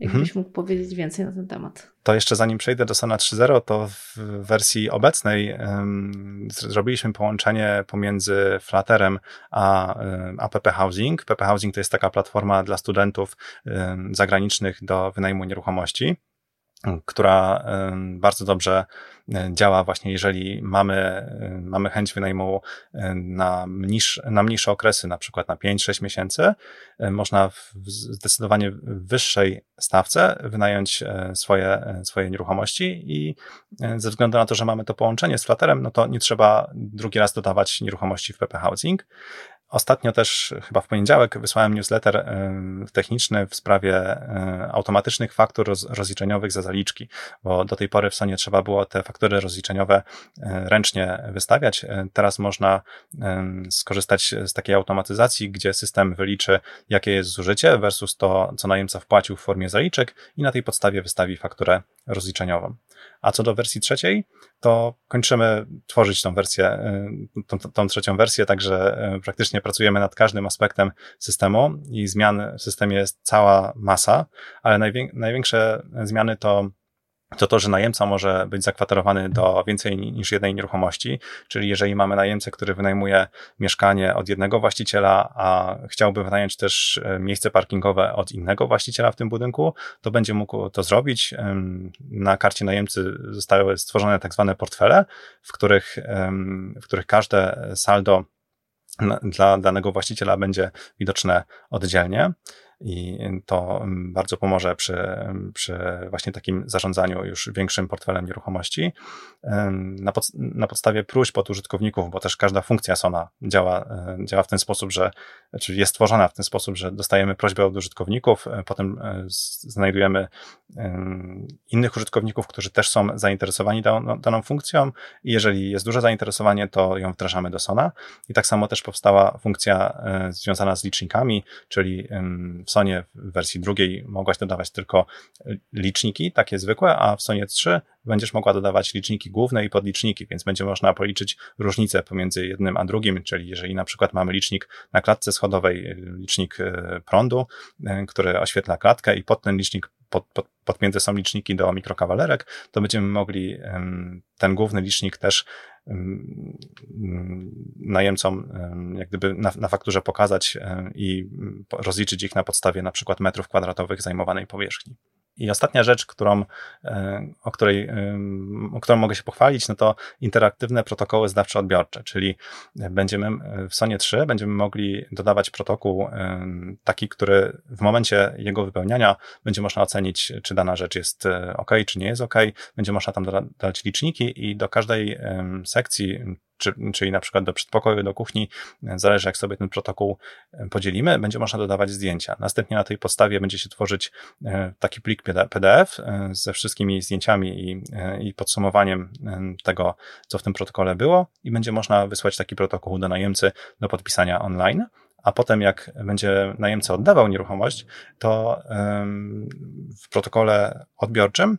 [SPEAKER 2] Jakbyś mhm. mógł powiedzieć więcej na ten temat?
[SPEAKER 1] To jeszcze zanim przejdę do Sona 3.0, to w wersji obecnej um, zrobiliśmy połączenie pomiędzy Flutterem a, a PP Housing. PP Housing to jest taka platforma dla studentów um, zagranicznych do wynajmu nieruchomości która bardzo dobrze e, działa właśnie, jeżeli mamy, e, mamy chęć wynajmu e, na, mniejsz, na mniejsze okresy, na przykład na 5-6 miesięcy, można w zdecydowanie wyższej stawce wynająć swoje, swoje nieruchomości i ze względu na to, że mamy to połączenie z Flutterem, no to nie trzeba drugi raz dodawać nieruchomości w PP Housing. Ostatnio też, chyba w poniedziałek, wysłałem newsletter techniczny w sprawie automatycznych faktur rozliczeniowych za zaliczki, bo do tej pory w Sonie trzeba było te faktury rozliczeniowe ręcznie wystawiać. Teraz można skorzystać z takiej automatyzacji, gdzie system wyliczy, jakie jest zużycie versus to, co najemca wpłacił w formie zaliczek i na tej podstawie wystawi fakturę rozliczeniową. A co do wersji trzeciej, to kończymy tworzyć tą wersję, y, tą, tą, trzecią wersję, także y, praktycznie pracujemy nad każdym aspektem systemu i zmian w systemie jest cała masa, ale największe zmiany to to to, że najemca może być zakwaterowany do więcej niż jednej nieruchomości, czyli jeżeli mamy najemcę, który wynajmuje mieszkanie od jednego właściciela, a chciałby wynająć też e, miejsce parkingowe od innego właściciela w tym budynku, to będzie mógł to zrobić. Na karcie najemcy zostały stworzone tak zwane portfele, w których, w których każde saldo dla danego właściciela będzie widoczne oddzielnie i to mm, bardzo pomoże przy, przy właśnie takim zarządzaniu już większym portfelem nieruchomości. Na, pod, na podstawie próśb od użytkowników, bo też każda funkcja Sona działa, działa w ten sposób, że, czy jest stworzona w ten sposób, że dostajemy prośbę od użytkowników, e, potem e, znajdujemy innych użytkowników, którzy też są zainteresowani daną, daną funkcją i jeżeli jest duże zainteresowanie, to ją wdrażamy do Sona. I tak samo też powstała funkcja e, związana z licznikami, czyli w Sonie w wersji drugiej mogłaś dodawać tylko liczniki, takie zwykłe, a w Sonie 3 będziesz mogła dodawać liczniki główne i podliczniki, więc będzie można policzyć różnicę pomiędzy jednym a drugim, czyli jeżeli na przykład mamy licznik na klatce schodowej, licznik e, prądu, e, który oświetla klatkę i pod ten licznik pod, pod, podpięte są liczniki do mikrokawalerek, to będziemy mogli ten główny licznik też najemcom jak gdyby na, na fakturze pokazać i rozliczyć ich na podstawie na przykład metrów kwadratowych zajmowanej powierzchni. I ostatnia rzecz, którą, e, o, której, o którą mogę się pochwalić, no to interaktywne protokoły zdawczo-odbiorcze, czyli będziemy w Sonie 3 będziemy mogli dodawać protokół taki, który w momencie jego wypełniania będzie można ocenić, czy dana rzecz jest e, ok, czy nie jest ok. Będzie można tam dodać liczniki i do każdej sekcji czy, czyli na przykład do przedpokoju, do kuchni, zależy jak sobie ten protokół e, podzielimy, będzie można dodawać zdjęcia. Następnie na tej podstawie będzie się tworzyć e, taki plik PDF e, ze wszystkimi zdjęciami i, i podsumowaniem tego, co w tym protokole było i będzie można wysłać taki protokół do najemcy do podpisania online a potem jak będzie najemca oddawał nieruchomość, to w protokole odbiorczym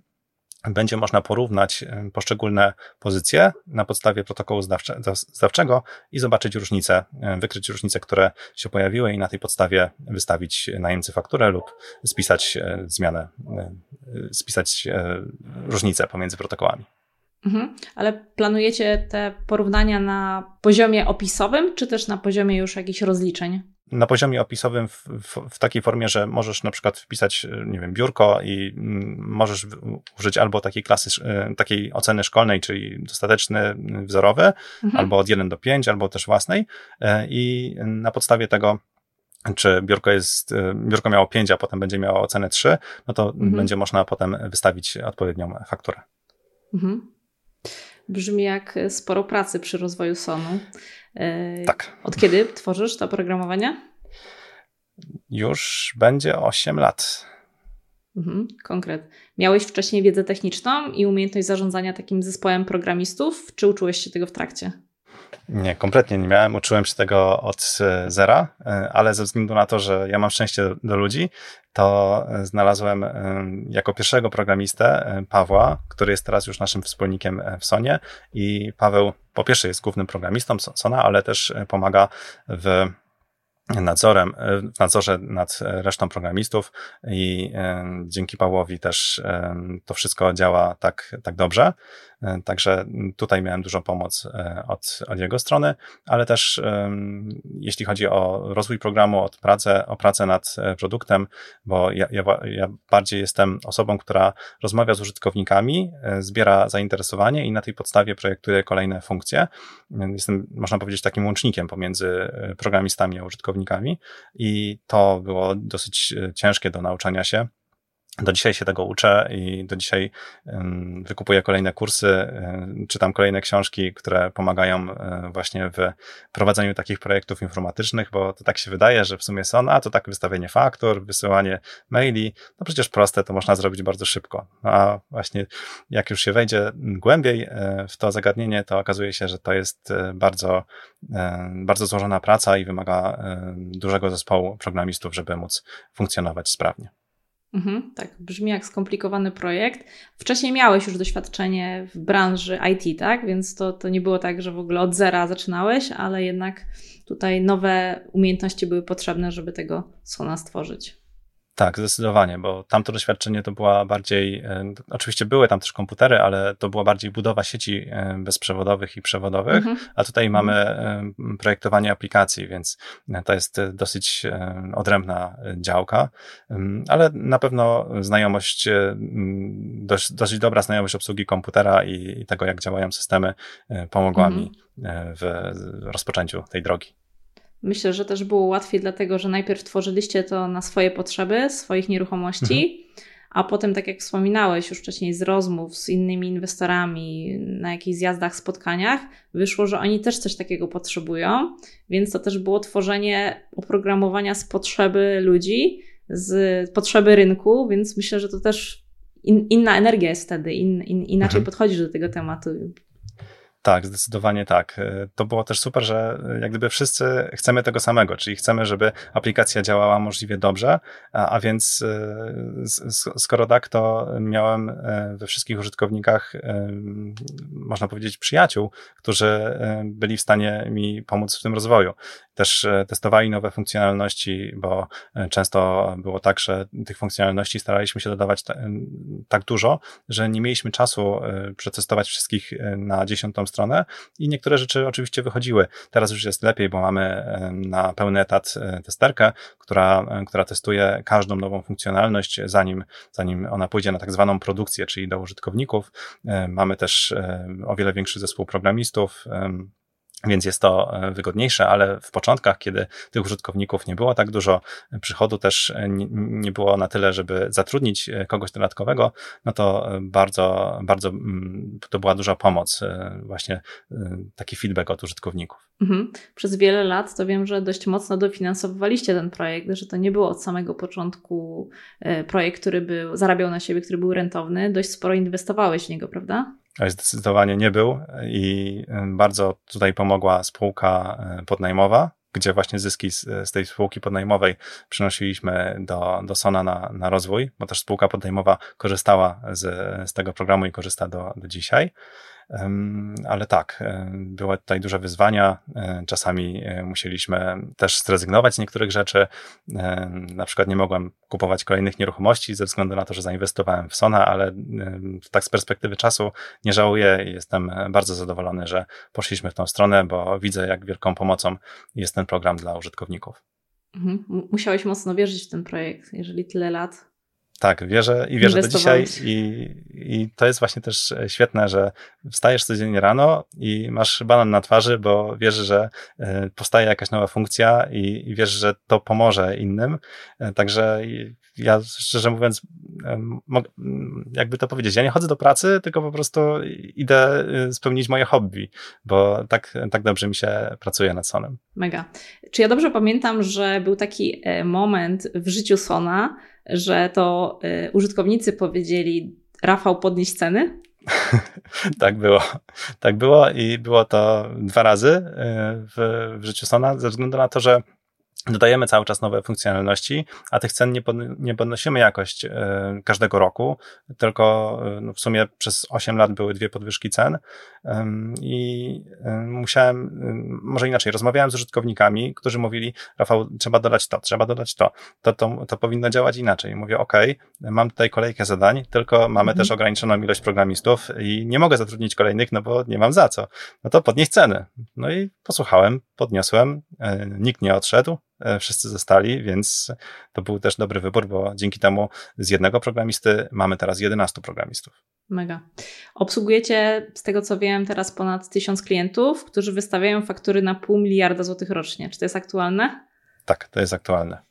[SPEAKER 1] będzie można porównać poszczególne pozycje na podstawie protokołu zdawcze, zdawczego i zobaczyć różnice, wykryć różnice, które się pojawiły i na tej podstawie wystawić najemcy fakturę lub spisać e, zmianę, spisać różnice pomiędzy protokołami.
[SPEAKER 2] Mhm. Ale planujecie te porównania na poziomie opisowym, czy też na poziomie już jakichś rozliczeń?
[SPEAKER 1] Na poziomie opisowym w, w, w, takiej formie, że możesz na przykład wpisać, nie wiem, biurko i mm, możesz użyć albo takiej klasy, e, takiej oceny szkolnej, czyli dostateczny, wzorowy, mhm. albo od 1 do 5, albo też własnej e, i na podstawie tego czy biurko jest, e, biurko miało 5, a potem będzie miało ocenę 3, no to mhm. będzie można potem wystawić odpowiednią fakturę. Mhm.
[SPEAKER 2] Brzmi jak sporo pracy przy rozwoju Sonu.
[SPEAKER 1] E, tak.
[SPEAKER 2] Od kiedy tworzysz to oprogramowanie?
[SPEAKER 1] Już będzie 8 lat.
[SPEAKER 2] Mhm, konkret. Miałeś wcześniej wiedzę techniczną i umiejętność zarządzania takim zespołem programistów, czy uczyłeś się tego w trakcie?
[SPEAKER 1] Nie, kompletnie nie miałem. Uczyłem się tego od e, zera, e, ale ze względu na to, że ja mam szczęście do ludzi, to znalazłem jako pierwszego programistę Pawła, który jest teraz już naszym wspólnikiem w Sonie i Paweł po pierwsze jest głównym programistą Sona, ale też pomaga w nadzorem, w nadzorze nad resztą programistów i dzięki Pawłowi też to wszystko działa tak, tak dobrze. E, także tutaj miałem dużą pomoc e, od, od jego strony, ale też jeśli chodzi o rozwój programu, od pracę, o pracę nad e, produktem, bo ja, ja, ja bardziej jestem osobą, która rozmawia z użytkownikami, zbiera zainteresowanie i na tej podstawie projektuje kolejne funkcje. Jestem, można powiedzieć, takim łącznikiem pomiędzy programistami a użytkownikami i to było dosyć ciężkie do nauczania się do dzisiaj się tego uczę i do dzisiaj wykupuję kolejne kursy, czytam kolejne książki, które pomagają właśnie w prowadzeniu takich projektów informatycznych, bo to tak się wydaje, że w sumie są, a to tak wystawienie faktur, wysyłanie maili, no przecież proste, to można zrobić bardzo szybko. No a właśnie jak już się wejdzie głębiej e, w to zagadnienie, to okazuje się, że to jest e, bardzo, e, bardzo złożona praca i wymaga dużego zespołu programistów, żeby móc funkcjonować sprawnie.
[SPEAKER 2] Mhm, tak, brzmi jak skomplikowany projekt. Wcześniej miałeś już doświadczenie w branży IT, tak? Więc to, to nie było tak, że w ogóle od zera zaczynałeś, ale jednak tutaj nowe umiejętności były potrzebne, żeby tego Sona stworzyć.
[SPEAKER 1] Tak, zdecydowanie, bo tamto doświadczenie to była bardziej, e, oczywiście były tam też komputery, ale to była bardziej budowa sieci e, bezprzewodowych i przewodowych, mhm. a tutaj mamy e, projektowanie aplikacji, więc to jest dosyć odrębna działka, ale na pewno znajomość, dość, dosyć dobra znajomość obsługi komputera i, i tego, jak działają systemy, pomogła mhm. mi w rozpoczęciu tej drogi.
[SPEAKER 2] Myślę, że też było łatwiej, dlatego że najpierw tworzyliście to na swoje potrzeby, swoich nieruchomości, mhm. a potem, tak jak wspominałeś już wcześniej z rozmów z innymi inwestorami na jakichś zjazdach, spotkaniach, wyszło, że oni też coś takiego potrzebują, więc to też było tworzenie oprogramowania z potrzeby ludzi, z potrzeby rynku, więc myślę, że to też in, inna energia jest wtedy, in, in, inaczej mhm. podchodzisz do tego tematu.
[SPEAKER 1] Tak, zdecydowanie tak. E, to było też super, że e, jak gdyby wszyscy chcemy tego samego, czyli chcemy, żeby aplikacja działała możliwie dobrze, a, a więc e, skoro tak, to miałem we wszystkich użytkownikach, można powiedzieć, przyjaciół, którzy byli w stanie mi pomóc w tym rozwoju. Też testowali nowe funkcjonalności, bo często było tak, że tych funkcjonalności staraliśmy się dodawać tak dużo, że nie mieliśmy czasu przetestować wszystkich na dziesiątą stronę i niektóre rzeczy oczywiście wychodziły. Teraz już jest lepiej, bo mamy na pełny etat e, testerkę, która, e, która testuje każdą nową funkcjonalność, zanim, zanim ona pójdzie na tak zwaną produkcję, czyli do użytkowników. E, mamy też o wiele większy zespół programistów, więc jest to e, wygodniejsze, ale w początkach, kiedy tych użytkowników nie było tak dużo, przychodu też e, nie było na tyle, żeby zatrudnić e, kogoś dodatkowego, no to bardzo, bardzo mm, to była duża pomoc, właśnie taki feedback od użytkowników.
[SPEAKER 2] Mhm. Przez wiele lat to wiem, że dość mocno dofinansowywaliście ten projekt, że to nie było od samego początku projekt, który był, zarabiał na siebie, który był rentowny, dość sporo inwestowałeś w niego, prawda?
[SPEAKER 1] Zdecydowanie nie był i bardzo tutaj pomogła spółka e, podnajmowa, gdzie właśnie zyski z, z tej spółki podnajmowej przynosiliśmy do, do Sona na, na rozwój, bo też spółka podnajmowa korzystała z, z tego programu i korzysta do, do dzisiaj. Ale tak, były tutaj duże wyzwania. Czasami e, musieliśmy też zrezygnować z niektórych rzeczy. Na przykład nie mogłem kupować kolejnych nieruchomości ze względu na to, że zainwestowałem w Sona, ale tak z perspektywy czasu nie żałuję i jestem bardzo zadowolony, że poszliśmy w tą stronę, bo widzę, jak wielką pomocą jest ten program dla użytkowników.
[SPEAKER 2] Mhm. Musiałeś mocno wierzyć w ten projekt, jeżeli tyle lat
[SPEAKER 1] tak, wierzę i wierzę do dzisiaj i, i to jest właśnie też świetne, że wstajesz codziennie rano i masz banan na twarzy, bo wiesz, że e, powstaje jakaś nowa funkcja i, i wiesz, że to pomoże innym. E, także ja szczerze mówiąc, jakby to powiedzieć, ja nie chodzę do pracy, tylko po prostu idę e, spełnić moje hobby, bo tak, tak dobrze mi się pracuje nad Sonem.
[SPEAKER 2] Mega. Czy ja dobrze pamiętam, że był taki moment w życiu Sona, że to y, użytkownicy powiedzieli: Rafał, podnieś ceny?
[SPEAKER 1] tak było. Tak było i było to dwa razy y, w, w życiu Sona, ze względu na to, że Dodajemy cały czas nowe funkcjonalności, a tych cen nie, pod, nie podnosimy jakoś y, każdego roku, tylko y, no w sumie przez 8 lat były dwie podwyżki cen y, i musiałem, może inaczej, rozmawiałem z użytkownikami, którzy mówili, Rafał, trzeba dodać to, trzeba dodać to, to, to, to powinno działać inaczej. Mówię, ok, mam tutaj kolejkę zadań, tylko mamy mhm. też ograniczoną ilość programistów i nie mogę zatrudnić kolejnych, no bo nie mam za co. No to podnieś ceny. No i posłuchałem, podniosłem, nikt nie odszedł, wszyscy zostali, więc to był też dobry wybór, bo dzięki temu z jednego programisty mamy teraz 11 programistów.
[SPEAKER 2] Mega. Obsługujecie, z tego co wiem, teraz ponad tysiąc klientów, którzy wystawiają faktury na pół miliarda złotych rocznie. Czy to jest aktualne?
[SPEAKER 1] Tak, to jest aktualne.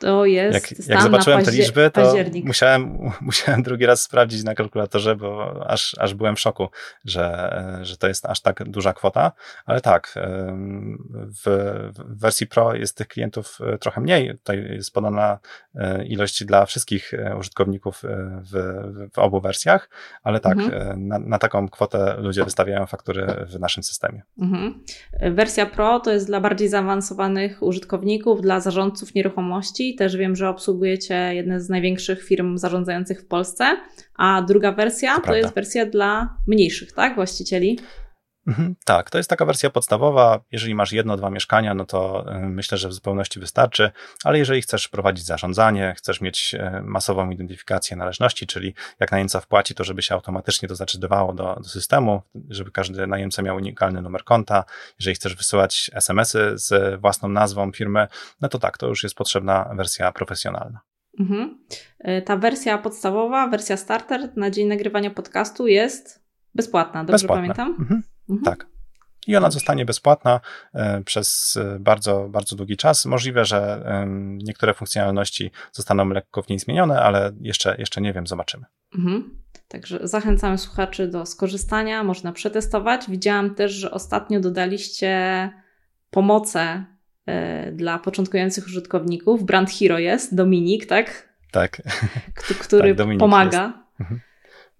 [SPEAKER 2] To jest
[SPEAKER 1] jak, jak zobaczyłem te liczby, to
[SPEAKER 2] październik.
[SPEAKER 1] musiałem, musiałem drugi raz sprawdzić na kalkulatorze, bo aż, aż byłem w szoku, że, że to jest aż tak duża kwota. Ale tak, w, w wersji Pro jest tych klientów e, trochę mniej. Tutaj jest podana e, ilość dla wszystkich e, użytkowników w, w obu wersjach, ale tak, mhm. na, na, taką kwotę ludzie wystawiają faktury w naszym systemie.
[SPEAKER 2] Mhm. Wersja Pro to jest dla bardziej zaawansowanych użytkowników, dla zarządców nieruchomości. Też wiem, że obsługujecie jedne z największych firm zarządzających w Polsce, a druga wersja to, to jest wersja dla mniejszych, tak, właścicieli?
[SPEAKER 1] Mhm, tak, to jest taka wersja podstawowa. Jeżeli masz jedno, dwa mieszkania, no to y, myślę, że w zupełności wystarczy, ale jeżeli chcesz prowadzić zarządzanie, chcesz mieć y, masową identyfikację należności, czyli jak najemca wpłaci, to żeby się automatycznie to zaczytywało do, do systemu, żeby każdy najemca miał unikalny numer konta. Jeżeli chcesz wysyłać SMS-y z własną nazwą firmy, no to tak, to już jest potrzebna wersja profesjonalna. Mhm.
[SPEAKER 2] Y, ta wersja podstawowa, wersja starter na dzień nagrywania podcastu jest bezpłatna, dobrze pamiętam?
[SPEAKER 1] Mhm. Mhm. Tak. I ona zostanie bezpłatna e, przez e, bardzo, bardzo długi czas. Możliwe, że niektóre funkcjonalności zostaną lekko w niej zmienione, ale jeszcze, jeszcze nie wiem, zobaczymy.
[SPEAKER 2] Mhm. Także zachęcamy słuchaczy do skorzystania, można przetestować. Widziałam też, że ostatnio dodaliście pomoce e, dla początkujących użytkowników. Brand Hero jest, Dominik, tak?
[SPEAKER 1] Tak.
[SPEAKER 2] Który tak, pomaga. Mhm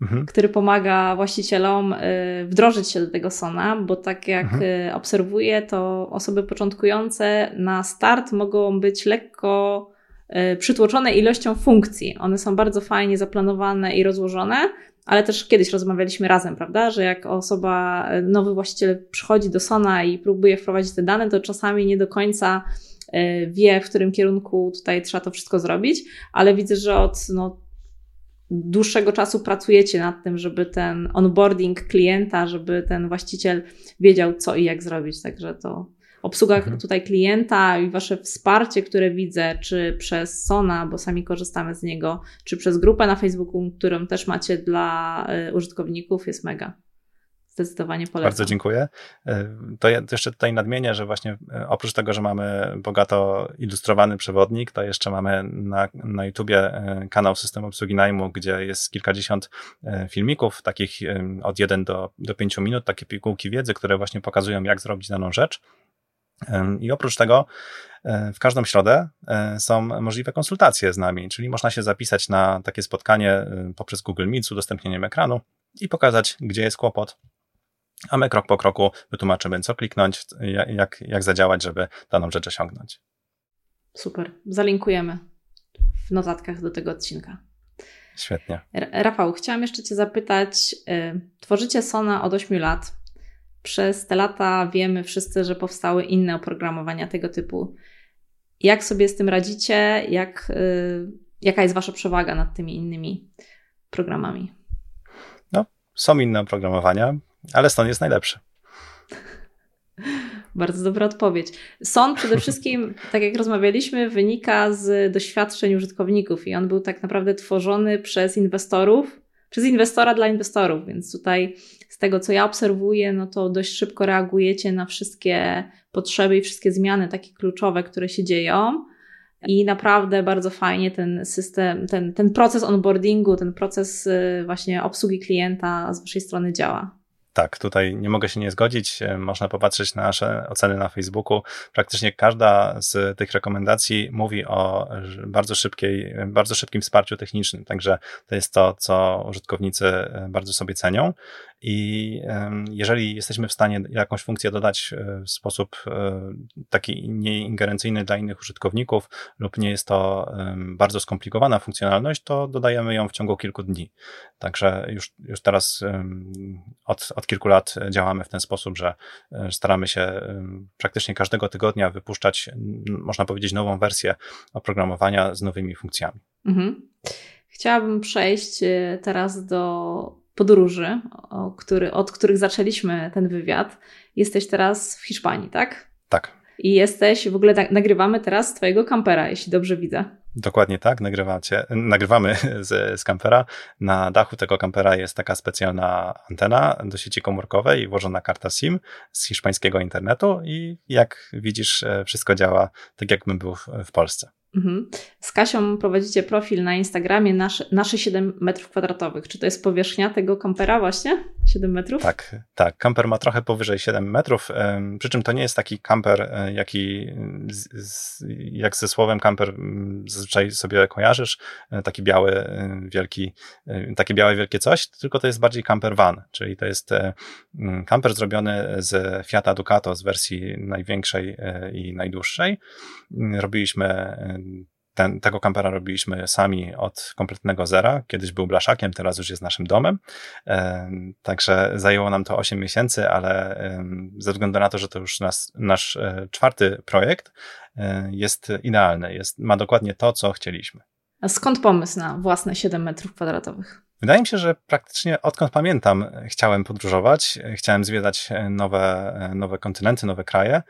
[SPEAKER 2] mhm. który pomaga właścicielom y, wdrożyć się do tego Sona, bo tak jak mhm. Y, obserwuję, to osoby początkujące na start mogą być lekko y, przytłoczone ilością funkcji. One są bardzo fajnie zaplanowane i rozłożone, ale też kiedyś rozmawialiśmy razem, prawda, że jak osoba, nowy właściciel przychodzi do Sona i próbuje wprowadzić te dane, to czasami nie do końca wie, w którym kierunku tutaj trzeba to wszystko zrobić, ale widzę, że od no, dłuższego czasu pracujecie nad tym, żeby ten onboarding klienta, żeby ten właściciel wiedział, co i jak zrobić. Także to obsługa mhm. tutaj klienta i wasze wsparcie, które widzę, czy przez Sona, bo sami korzystamy z niego, czy przez grupę na Facebooku, którą też macie dla y, użytkowników, jest mega zdecydowanie polecam.
[SPEAKER 1] Bardzo dziękuję. E, to jeszcze tutaj nadmienię, że właśnie e, oprócz tego, że mamy bogato ilustrowany przewodnik, to jeszcze mamy na, na YouTubie e, kanał System Obsługi Najmu, gdzie jest kilkadziesiąt filmików, takich od 1 do, do 5 minut, takie pigułki wiedzy, które właśnie pokazują, jak zrobić daną rzecz. I oprócz tego w każdą środę są możliwe konsultacje z nami, czyli można się zapisać na takie spotkanie poprzez Google Meet z udostępnieniem ekranu i pokazać, gdzie jest kłopot, a my krok po kroku wytłumaczymy, co kliknąć, jak, jak zadziałać, żeby daną rzecz osiągnąć.
[SPEAKER 2] Super. Zalinkujemy w notatkach do tego odcinka.
[SPEAKER 1] Świetnie.
[SPEAKER 2] Rafał, chciałam jeszcze Cię zapytać. Y, tworzycie Sona od 8 lat. Przez te lata wiemy wszyscy, że powstały inne oprogramowania tego typu. Jak sobie z tym radzicie? Jak, y, jaka jest Wasza przewaga nad tymi innymi programami?
[SPEAKER 1] No, są inne oprogramowania ale Stone jest najlepszy.
[SPEAKER 2] Bardzo dobra odpowiedź. Son przede wszystkim, tak jak rozmawialiśmy, wynika z doświadczeń użytkowników i on był tak naprawdę tworzony przez inwestorów, przez inwestora dla inwestorów, więc tutaj z tego, co ja obserwuję, no to dość szybko reagujecie na wszystkie potrzeby i wszystkie zmiany takie kluczowe, które się dzieją. I naprawdę bardzo fajnie ten system, ten, ten proces onboardingu, ten proces y, właśnie obsługi klienta z Waszej strony działa.
[SPEAKER 1] Tak, tutaj nie mogę się nie zgodzić. E, można popatrzeć na nasze oceny na Facebooku. Praktycznie każda z tych rekomendacji mówi o bardzo szybkiej, bardzo szybkim wsparciu technicznym. Także to jest to, co użytkownicy e, bardzo sobie cenią. I jeżeli jesteśmy w stanie jakąś funkcję dodać e, w sposób taki nieingerencyjny dla innych użytkowników, lub nie jest to bardzo skomplikowana funkcjonalność, to dodajemy ją w ciągu kilku dni. Także już, już teraz od, od kilku lat działamy w ten sposób, że e, staramy się praktycznie każdego tygodnia wypuszczać, można powiedzieć, nową wersję oprogramowania z nowymi funkcjami. Mhm.
[SPEAKER 2] Chciałabym przejść e, teraz do podróży, który, od których zaczęliśmy ten wywiad. Jesteś teraz w Hiszpanii, tak?
[SPEAKER 1] Tak.
[SPEAKER 2] I jesteś, w ogóle nagrywamy teraz z Twojego kampera, jeśli dobrze widzę.
[SPEAKER 1] Dokładnie tak, nagrywacie, nagrywamy z, z kampera. Na dachu tego kampera jest taka specjalna antena do sieci komórkowej i włożona karta SIM z hiszpańskiego internetu i jak widzisz, e, wszystko działa tak, jakbym był w Polsce.
[SPEAKER 2] Mhm. Z Kasią prowadzicie profil na Instagramie nasze, nasze 7 metrów kwadratowych. Czy to jest powierzchnia tego kampera właśnie? 7 metrów?
[SPEAKER 1] Tak, tak. Kamper ma trochę powyżej 7 metrów, przy czym to nie jest taki kamper, e, jaki z, jak ze słowem kamper zazwyczaj sobie kojarzysz, e, taki biały, e, wielki, takie białe wielkie coś, tylko to jest bardziej camper van, czyli to jest kamper zrobiony z Fiata Ducato z wersji największej i najdłuższej. Robiliśmy ten, tego kampera robiliśmy sami od kompletnego zera. Kiedyś był blaszakiem, teraz już jest naszym domem. Także zajęło nam to 8 miesięcy, ale ze względu na to, że to już nas, nasz e, czwarty projekt e, jest idealny, jest, ma dokładnie to, co chcieliśmy.
[SPEAKER 2] A skąd pomysł na własne 7 metrów kwadratowych?
[SPEAKER 1] Wydaje mi się, że praktycznie odkąd pamiętam, chciałem podróżować, chciałem zwiedzać nowe, nowe kontynenty, nowe kraje.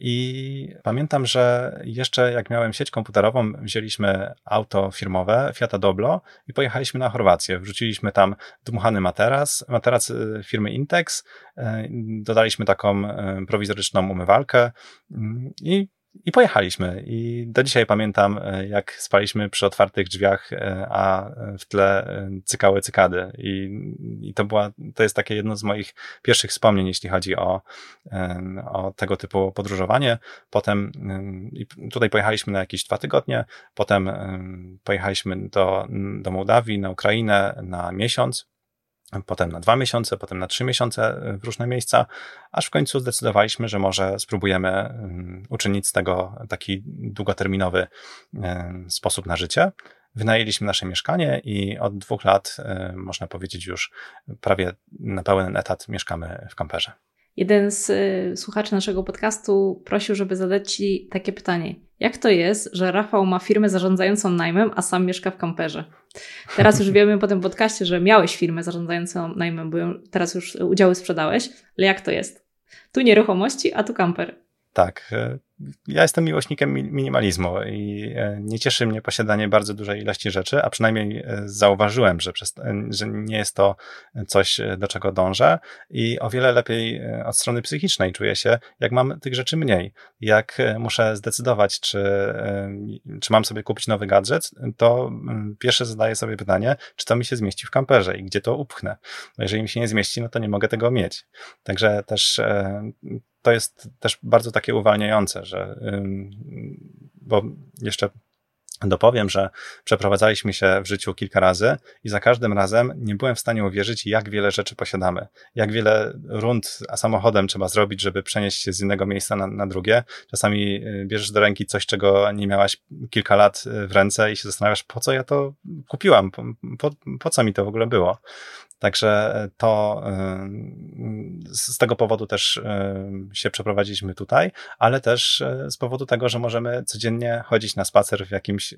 [SPEAKER 1] I pamiętam, że jeszcze jak miałem sieć komputerową, wzięliśmy auto firmowe Fiata Doblo i pojechaliśmy na Chorwację. Wrzuciliśmy tam dmuchany materac, materac y, firmy Intex, y, dodaliśmy taką y, prowizoryczną umywalkę mm, i i pojechaliśmy. I do dzisiaj pamiętam, e, jak spaliśmy przy otwartych drzwiach, e, a w tle e, cykały cykady. I, i to, była, to jest takie jedno z moich pierwszych wspomnień, jeśli chodzi o, o tego typu podróżowanie. Potem tutaj pojechaliśmy na jakieś dwa tygodnie, potem pojechaliśmy do, do Mołdawii, na Ukrainę na miesiąc potem na dwa miesiące, potem na trzy miesiące w różne miejsca, aż w końcu zdecydowaliśmy, że może spróbujemy mm, uczynić z tego taki długoterminowy sposób na życie. Wynajęliśmy nasze mieszkanie i od dwóch lat, można powiedzieć, już prawie na pełen etat mieszkamy w kamperze.
[SPEAKER 2] Jeden z y, słuchaczy naszego podcastu prosił, żeby zadać Ci takie pytanie. Jak to jest, że Rafał ma firmę zarządzającą najmem, a sam mieszka w kamperze? Teraz już wiemy po tym podcaście, że miałeś firmę zarządzającą najmem, bo teraz już udziały sprzedałeś, ale jak to jest? Tu nieruchomości, a tu kamper.
[SPEAKER 1] Tak. E, ja jestem miłośnikiem minimalizmu i e, nie cieszy mnie posiadanie bardzo dużej ilości rzeczy, a przynajmniej e, zauważyłem, że, przez, że nie jest to coś, do czego dążę i o wiele lepiej od strony psychicznej czuję się, jak mam tych rzeczy mniej. Jak muszę zdecydować, czy, czy mam sobie kupić nowy gadżet, to pierwsze zadaję sobie pytanie, czy to mi się zmieści w kamperze i gdzie to upchnę. Jeżeli mi się nie zmieści, no to nie mogę tego mieć. Także też to jest też bardzo takie uwalniające, że, bo jeszcze dopowiem, że przeprowadzaliśmy się w życiu kilka razy i za każdym razem nie byłem w stanie uwierzyć, jak wiele rzeczy posiadamy, jak wiele rund samochodem trzeba zrobić, żeby przenieść się z innego miejsca na, na drugie. Czasami y, bierzesz do ręki coś, czego nie miałaś kilka lat y, w ręce i się zastanawiasz, po co ja to kupiłam, po, po, po co mi to w ogóle było. Także to y, z tego powodu też y, się przeprowadziliśmy tutaj, ale też y, z powodu tego, że możemy codziennie chodzić na spacer w jakimś,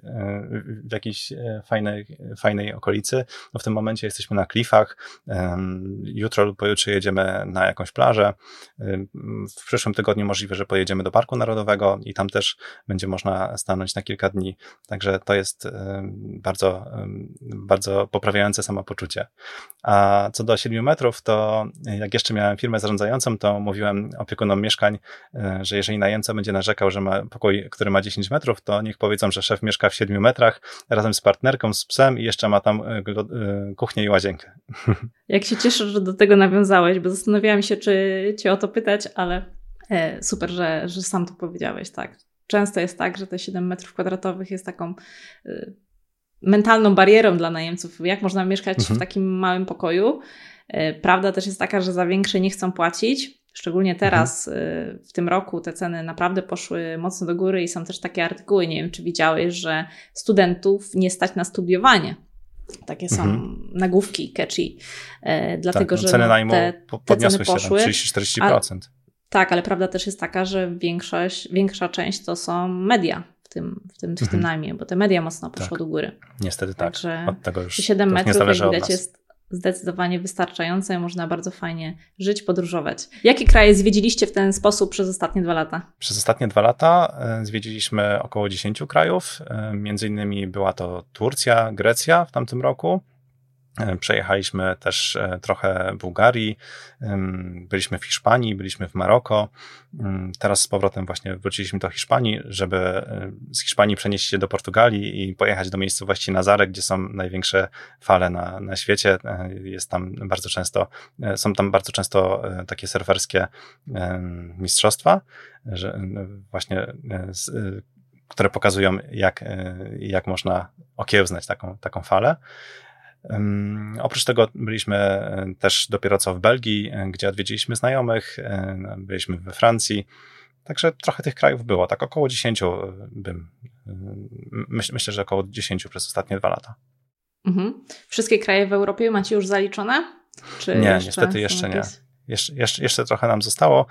[SPEAKER 1] w jakiejś fajnej, fajnej okolicy. No w tym momencie jesteśmy na klifach. Jutro lub pojutrze jedziemy na jakąś plażę. W przyszłym tygodniu możliwe, że pojedziemy do Parku Narodowego i tam też będzie można stanąć na kilka dni. Także to jest bardzo, bardzo poprawiające samopoczucie. A co do 7 metrów, to jak jeszcze miałem firmę zarządzającą, to mówiłem opiekunom mieszkań, e, że jeżeli najemca będzie narzekał, że ma pokój, który ma 10 metrów, to niech powiedzą, że szef mieszka w 7 metrach razem z partnerką, z psem i jeszcze ma tam e, e, kuchnię i łazienkę.
[SPEAKER 2] Jak się cieszę, że do tego nawiązałeś, bo zastanawiałam się, czy cię o to pytać, ale super, że, że sam to powiedziałeś, tak. Często jest tak, że te 7 metrów kwadratowych jest taką mentalną barierą dla najemców, jak można mieszkać mhm. w takim małym pokoju. E, prawda też jest taka, że za większe nie chcą płacić. Szczególnie teraz, mhm. W tym roku, te ceny naprawdę poszły mocno do góry i są też takie artykuły, nie wiem czy widziałeś, że studentów nie stać na studiowanie. Takie są mhm. nagłówki catchy, e, dlatego tak, no, że
[SPEAKER 1] ceny najmu te, podniosły te poszły, się 30-40%.
[SPEAKER 2] tak, ale prawda też jest taka, że większość, większa część to są media, tym, w tym, w tym mhm. najmie, bo te media mocno poszło tak. do góry.
[SPEAKER 1] Niestety tak. Także
[SPEAKER 2] od tego już 7 metrów, jak widać, jest zdecydowanie wystarczające. Można bardzo fajnie żyć, podróżować. Jakie kraje zwiedziliście w ten sposób przez ostatnie dwa lata?
[SPEAKER 1] Przez ostatnie dwa lata e, zwiedziliśmy około 10 krajów. E, między innymi była to Turcja, Grecja w tamtym roku. E, przejechaliśmy też e, trochę Bułgarii, byliśmy w Hiszpanii, byliśmy w Maroko. Teraz z powrotem właśnie wróciliśmy do Hiszpanii, żeby e, z Hiszpanii przenieść się do Portugalii i pojechać do miejscowości Nazare, gdzie są największe fale na, na świecie. Jest tam bardzo często, są tam bardzo często takie surferskie mistrzostwa, że właśnie które pokazują, jak, jak można okiełznać taką, taką falę. Oprócz tego byliśmy e, też dopiero co w Belgii, e, gdzie odwiedziliśmy znajomych, e, byliśmy we Francji. Także trochę tych krajów było, tak około 10 bym, myśl, myślę, że około 10 przez ostatnie dwa lata.
[SPEAKER 2] Mhm. Wszystkie kraje w Europie macie już zaliczone?
[SPEAKER 1] Czy nie, jeszcze niestety jeszcze nie. Jeszcze, jeszcze, jeszcze trochę nam zostało,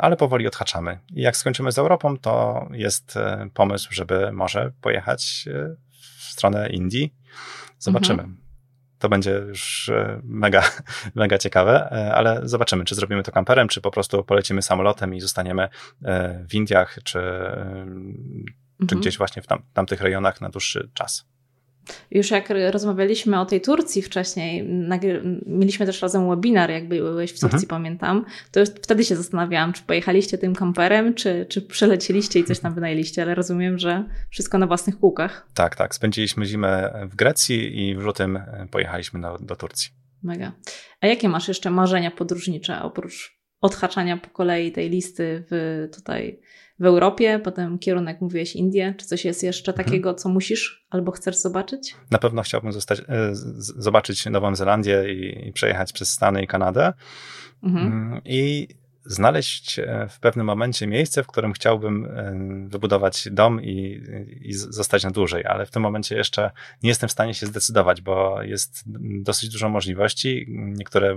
[SPEAKER 1] ale powoli odhaczamy. I jak skończymy z Europą, to jest pomysł, żeby może pojechać w stronę Indii. Zobaczymy. Mhm to będzie już e, mega, mega ciekawe, e, ale zobaczymy, czy zrobimy to kamperem, czy po prostu polecimy samolotem i zostaniemy e, w Indiach, czy, mhm. czy gdzieś właśnie w tam, tamtych rejonach na dłuższy czas.
[SPEAKER 2] Już jak rozmawialiśmy o tej Turcji wcześniej, mieliśmy też razem webinar, jak byłeś w Turcji, mhm. pamiętam, to wtedy się zastanawiałam, czy pojechaliście tym kamperem, czy, czy przelecieliście i coś tam wynajęliście, ale rozumiem, że wszystko na własnych kółkach.
[SPEAKER 1] Tak, tak. Spędziliśmy zimę w Grecji i w lutym pojechaliśmy do, do Turcji.
[SPEAKER 2] Mega. A jakie masz jeszcze marzenia podróżnicze oprócz odhaczania po kolei tej listy w tutaj w Europie, potem kierunek mówiłeś Indie. Czy coś jest jeszcze mhm. takiego, co musisz albo chcesz zobaczyć?
[SPEAKER 1] Na pewno chciałbym zostać, e, zobaczyć Nową Zelandię i, i przejechać przez Stany i Kanadę. Mhm. Mm, I znaleźć e, w pewnym momencie miejsce, w którym chciałbym e, wybudować dom i, i zostać na dłużej, ale w tym momencie jeszcze nie jestem w stanie się zdecydować, bo jest dosyć dużo możliwości. Niektóre,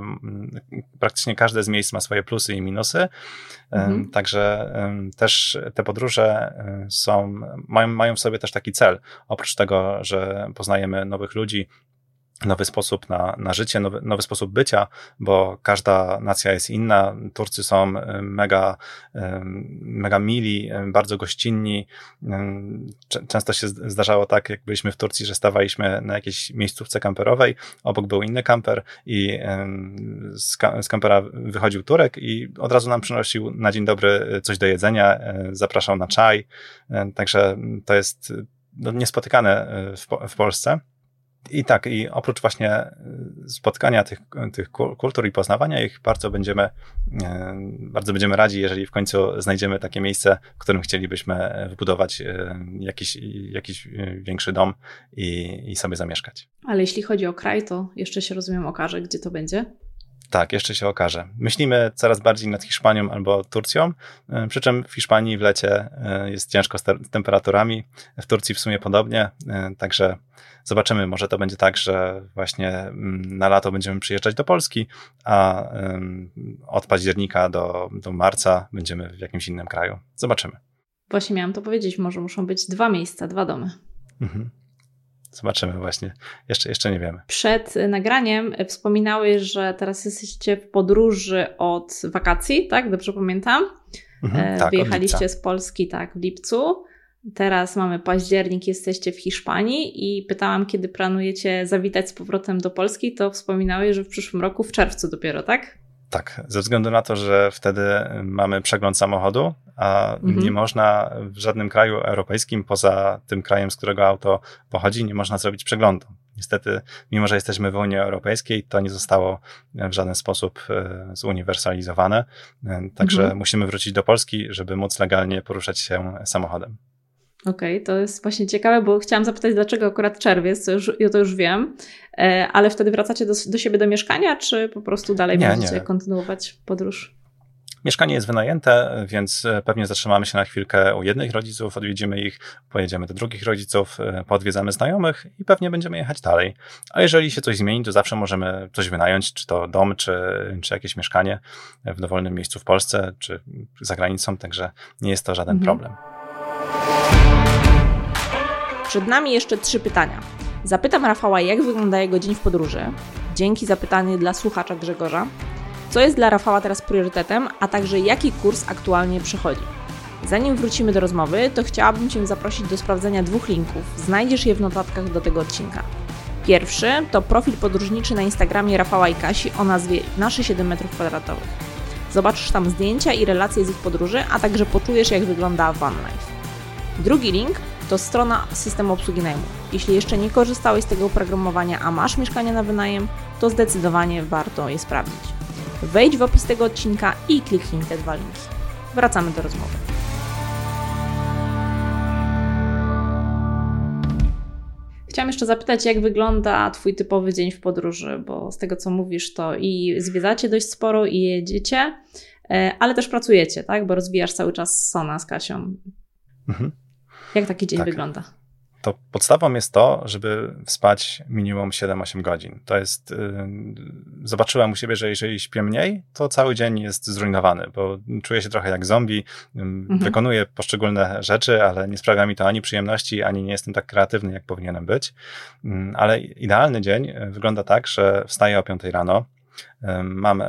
[SPEAKER 1] praktycznie każde z miejsc ma swoje plusy i minusy, mhm. także też te podróże e, są, mają, mają w sobie też taki cel. Oprócz tego, że poznajemy nowych ludzi, nowy sposób na, na życie, nowy, nowy sposób bycia, bo każda nacja jest inna. Turcy są y, mega, y, mega mili, y, bardzo gościnni. Często się zdarzało tak, jak byliśmy w Turcji, że stawaliśmy na jakiejś miejscówce kamperowej, obok był inny kamper i z, z kampera wychodził Turek i od razu nam przynosił na dzień dobry coś do jedzenia, zapraszał na czaj. Także to jest no, niespotykane w, w Polsce. I tak, i oprócz właśnie y, spotkania tych, tych kultur i poznawania ich, bardzo będziemy, y, bardzo będziemy radzi, jeżeli w końcu znajdziemy takie miejsce, w którym chcielibyśmy wybudować y, jakiś, jakiś większy dom i, i sobie zamieszkać.
[SPEAKER 2] Ale jeśli chodzi o kraj, to jeszcze się rozumiem okaże, gdzie to będzie?
[SPEAKER 1] Tak, jeszcze się okaże. Myślimy coraz bardziej nad Hiszpanią albo Turcją, przy czym w Hiszpanii w lecie jest ciężko z temperaturami, w Turcji w sumie podobnie, także Zobaczymy, może to będzie tak, że właśnie mm, na lato będziemy przyjeżdżać do Polski, a od października do, do marca będziemy w jakimś innym kraju. Zobaczymy.
[SPEAKER 2] Właśnie miałam to powiedzieć, może muszą być dwa miejsca, dwa domy. Mhm.
[SPEAKER 1] Zobaczymy właśnie. Jeszcze, jeszcze nie wiemy.
[SPEAKER 2] Przed nagraniem wspominałeś, że teraz jesteście w podróży od wakacji, tak? Dobrze pamiętam? Mhm, tak, Wyjechaliście z Polski, tak, w lipcu. Teraz mamy październik, jesteście w Hiszpanii i pytałam, kiedy planujecie zawitać z powrotem do Polski, to wspominałeś, że w przyszłym roku, w czerwcu dopiero, tak?
[SPEAKER 1] Tak, ze względu na to, że wtedy mamy przegląd samochodu, a mhm. nie można w żadnym kraju europejskim, poza tym krajem, z którego auto pochodzi, nie można zrobić przeglądu. Niestety, mimo że jesteśmy w Unii Europejskiej, to nie zostało w żaden sposób e, zuniwersalizowane. E, także mhm. musimy wrócić do Polski, żeby móc legalnie poruszać się samochodem.
[SPEAKER 2] Okej, okay, to jest właśnie ciekawe, bo chciałam zapytać, dlaczego akurat czerwiec, to już, ja to już wiem, e, ale wtedy wracacie do, do siebie do mieszkania, czy po prostu dalej nie, będziecie nie. kontynuować podróż?
[SPEAKER 1] Mieszkanie jest wynajęte, więc e, pewnie zatrzymamy się na chwilkę u jednych rodziców, odwiedzimy ich, pojedziemy do drugich rodziców, e, podwiedzamy znajomych i pewnie będziemy jechać dalej. A jeżeli się coś zmieni, to zawsze możemy coś wynająć, czy to dom, czy, czy jakieś mieszkanie w dowolnym miejscu w Polsce, czy za granicą, także nie jest to żaden mhm. problem.
[SPEAKER 2] Przed nami jeszcze trzy pytania. Zapytam Rafała, jak wygląda jego dzień w podróży. Dzięki za pytanie dla słuchacza Grzegorza. Co jest dla Rafała teraz priorytetem, a także jaki kurs aktualnie przechodzi. Zanim wrócimy do rozmowy, to chciałabym Cię zaprosić do sprawdzenia dwóch linków. Znajdziesz je w notatkach do tego odcinka. Pierwszy to profil podróżniczy na Instagramie Rafała i Kasi o nazwie Nasze 7 m2. Zobaczysz tam zdjęcia i relacje z ich podróży, a także poczujesz jak wygląda van life. Drugi link to strona systemu obsługi najmu. Jeśli jeszcze nie korzystałeś z tego oprogramowania, a masz mieszkanie na wynajem, to zdecydowanie warto je sprawdzić. Wejdź w opis tego odcinka i kliknij te dwa linki. Wracamy do rozmowy. Chciałam jeszcze zapytać, jak wygląda Twój typowy dzień w podróży, bo z tego co mówisz, to i zwiedzacie dość sporo, i jedziecie, e, ale też pracujecie, tak? Bo rozwijasz cały czas Sona z Kasią. Mhm. Jak taki dzień tak. wygląda?
[SPEAKER 1] To podstawą jest to, żeby spać minimum 7-8 godzin. To jest, yy, zobaczyłem u siebie, że jeżeli śpię mniej, to cały dzień jest zrujnowany, bo czuję się trochę jak zombie, yy, mhm. wykonuję poszczególne rzeczy, ale nie sprawia mi to ani przyjemności, ani nie jestem tak kreatywny, jak powinienem być. Yy, ale idealny dzień y, wygląda tak, że wstaję o 5 rano, Mam,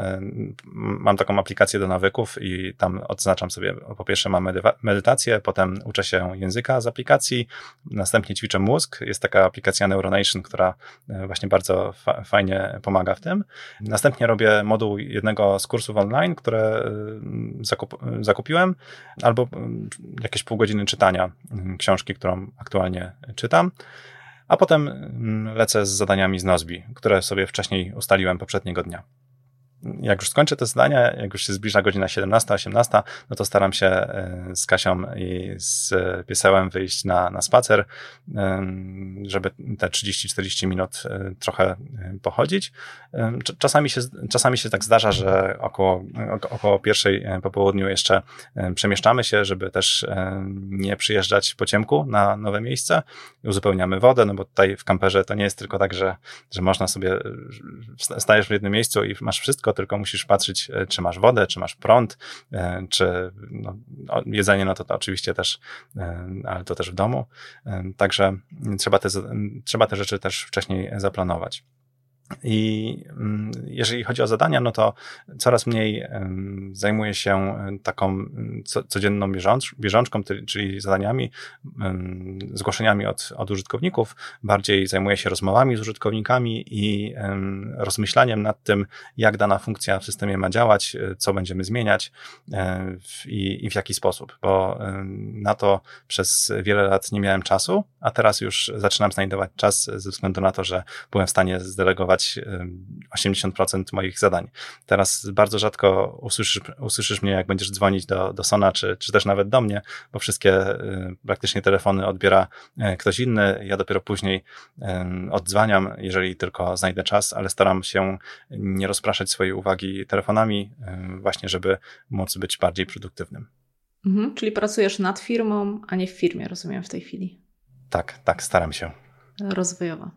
[SPEAKER 1] mam taką aplikację do nawyków i tam odznaczam sobie, po pierwsze mam medytację, potem uczę się języka z aplikacji, następnie ćwiczę mózg. Jest taka aplikacja Neuronation, która e, właśnie bardzo fa fajnie pomaga w tym. Następnie robię moduł jednego z kursów online, które e, zakup zakupiłem, albo jakieś pół godziny czytania książki, którą aktualnie czytam a potem mm, lecę z zadaniami z Nozbi, które sobie wcześniej ustaliłem poprzedniego dnia jak już skończę te zdania, jak już się zbliża godzina 17-18, no to staram się e, z Kasią i z piesełem wyjść na, na spacer, żeby te 30-40 minut e, trochę e, pochodzić. Czasami się, czasami się tak zdarza, że około, około pierwszej po południu jeszcze przemieszczamy się, żeby też nie przyjeżdżać po ciemku na nowe miejsce. Uzupełniamy wodę, no bo tutaj w kamperze to nie jest tylko tak, że, że można sobie, stajesz w jednym miejscu i masz wszystko, tylko musisz patrzeć, e, czy masz wodę, czy masz prąd, e, czy no, jedzenie, no to, to oczywiście też, e, ale to też w domu. Także trzeba te, trzeba te rzeczy też wcześniej zaplanować. I mm, jeżeli chodzi o zadania, no to coraz mniej zajmuję się taką codzienną bieżącz, bieżączką, czyli zadaniami, zgłoszeniami od, od użytkowników. Bardziej zajmuję się rozmowami z użytkownikami i rozmyślaniem nad tym, jak dana funkcja w systemie ma działać, e, co będziemy zmieniać e, i, i w jaki sposób, bo na to przez wiele lat nie miałem czasu, a teraz już zaczynam znajdować czas ze względu na to, że byłem w stanie zdelegować 80% moich zadań. Teraz bardzo rzadko usłyszysz, usłyszysz mnie, jak będziesz dzwonić do, do Sona, czy, czy też nawet do mnie, bo wszystkie y, praktycznie telefony odbiera e, ktoś inny. Ja dopiero później oddzwaniam, jeżeli tylko znajdę czas, ale staram się nie rozpraszać swojej uwagi telefonami, właśnie, żeby móc być bardziej produktywnym.
[SPEAKER 2] Mhm, czyli pracujesz nad firmą, a nie w firmie, rozumiem, w tej chwili.
[SPEAKER 1] Tak, tak, staram się.
[SPEAKER 2] Rozwojowa.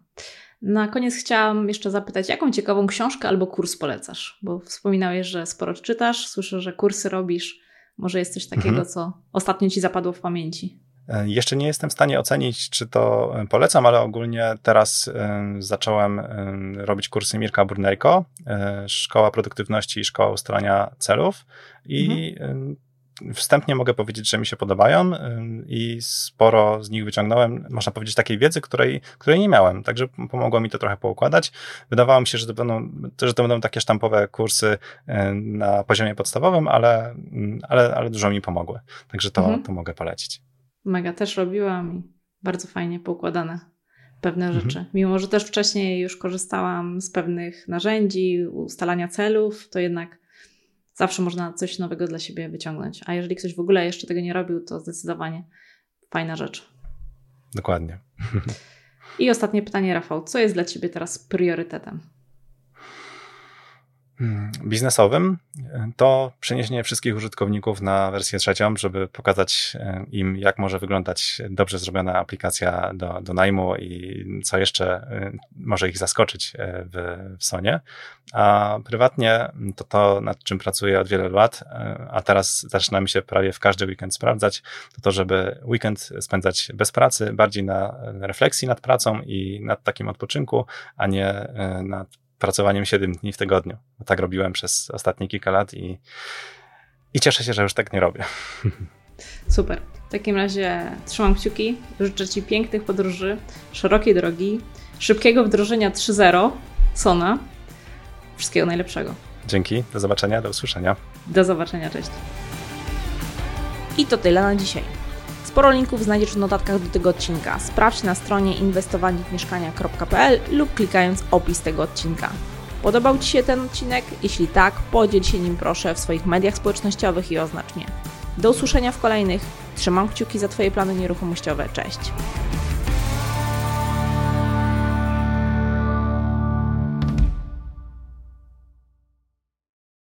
[SPEAKER 2] Na koniec chciałam jeszcze zapytać, jaką ciekawą książkę albo kurs polecasz? Bo wspominałeś, że sporo czytasz, słyszę, że kursy robisz. Może jest coś takiego, mhm. co ostatnio ci zapadło w pamięci?
[SPEAKER 1] E, jeszcze nie jestem w stanie ocenić, czy to e, polecam, ale ogólnie teraz e, zacząłem robić kursy Mirka Burnejko, Szkoła Produktywności i Szkoła Ustalania Celów i mhm wstępnie mogę powiedzieć, że mi się podobają i sporo z nich wyciągnąłem, można powiedzieć, takiej wiedzy, której, której nie miałem. Także pomogło mi to trochę poukładać. Wydawało mi się, że to będą, że to będą takie sztampowe kursy na poziomie podstawowym, ale, ale, ale dużo mi pomogły. Także to, mhm. to mogę polecić.
[SPEAKER 2] Mega też robiłam i bardzo fajnie poukładane pewne mhm. rzeczy. Mimo, że też wcześniej już korzystałam z pewnych narzędzi, ustalania celów, to jednak zawsze można coś nowego dla siebie wyciągnąć. A jeżeli ktoś w ogóle jeszcze tego nie robił, to zdecydowanie fajna rzecz.
[SPEAKER 1] Dokładnie.
[SPEAKER 2] I ostatnie pytanie, Rafał. Co jest dla Ciebie teraz priorytetem?
[SPEAKER 1] Hmm, biznesowym, to przeniesienie wszystkich użytkowników na wersję trzecią, żeby pokazać e, im, jak może wyglądać dobrze zrobiona aplikacja do, do najmu i co jeszcze e, może ich zaskoczyć e, w, w Sonie. A prywatnie to to, nad czym pracuję od wielu lat, a teraz zaczyna mi się prawie w każdy weekend sprawdzać, to to, żeby weekend spędzać bez pracy, bardziej na refleksji nad pracą i nad takim odpoczynku, a nie nad pracowaniem 7 dni w tygodniu. Tak robiłem przez ostatnie kilka lat i, i cieszę się, że już tak nie robię.
[SPEAKER 2] Super. W takim razie trzymam kciuki, życzę Ci pięknych podróży, szerokiej drogi, szybkiego wdrożenia 3.0 Sona. Wszystkiego najlepszego.
[SPEAKER 1] Dzięki, do zobaczenia, do usłyszenia.
[SPEAKER 2] Do zobaczenia, cześć. I to tyle na dzisiaj. Sporo linków znajdziesz w notatkach do tego odcinka. Sprawdź na stronie inwestowaniewmieszkania.pl lub klikając opis tego odcinka. Podobał Ci się ten odcinek? Jeśli tak, podziel się nim proszę w swoich mediach społecznościowych i oznacz mnie. Do usłyszenia w kolejnych. Trzymam kciuki za Twoje plany nieruchomościowe. Cześć!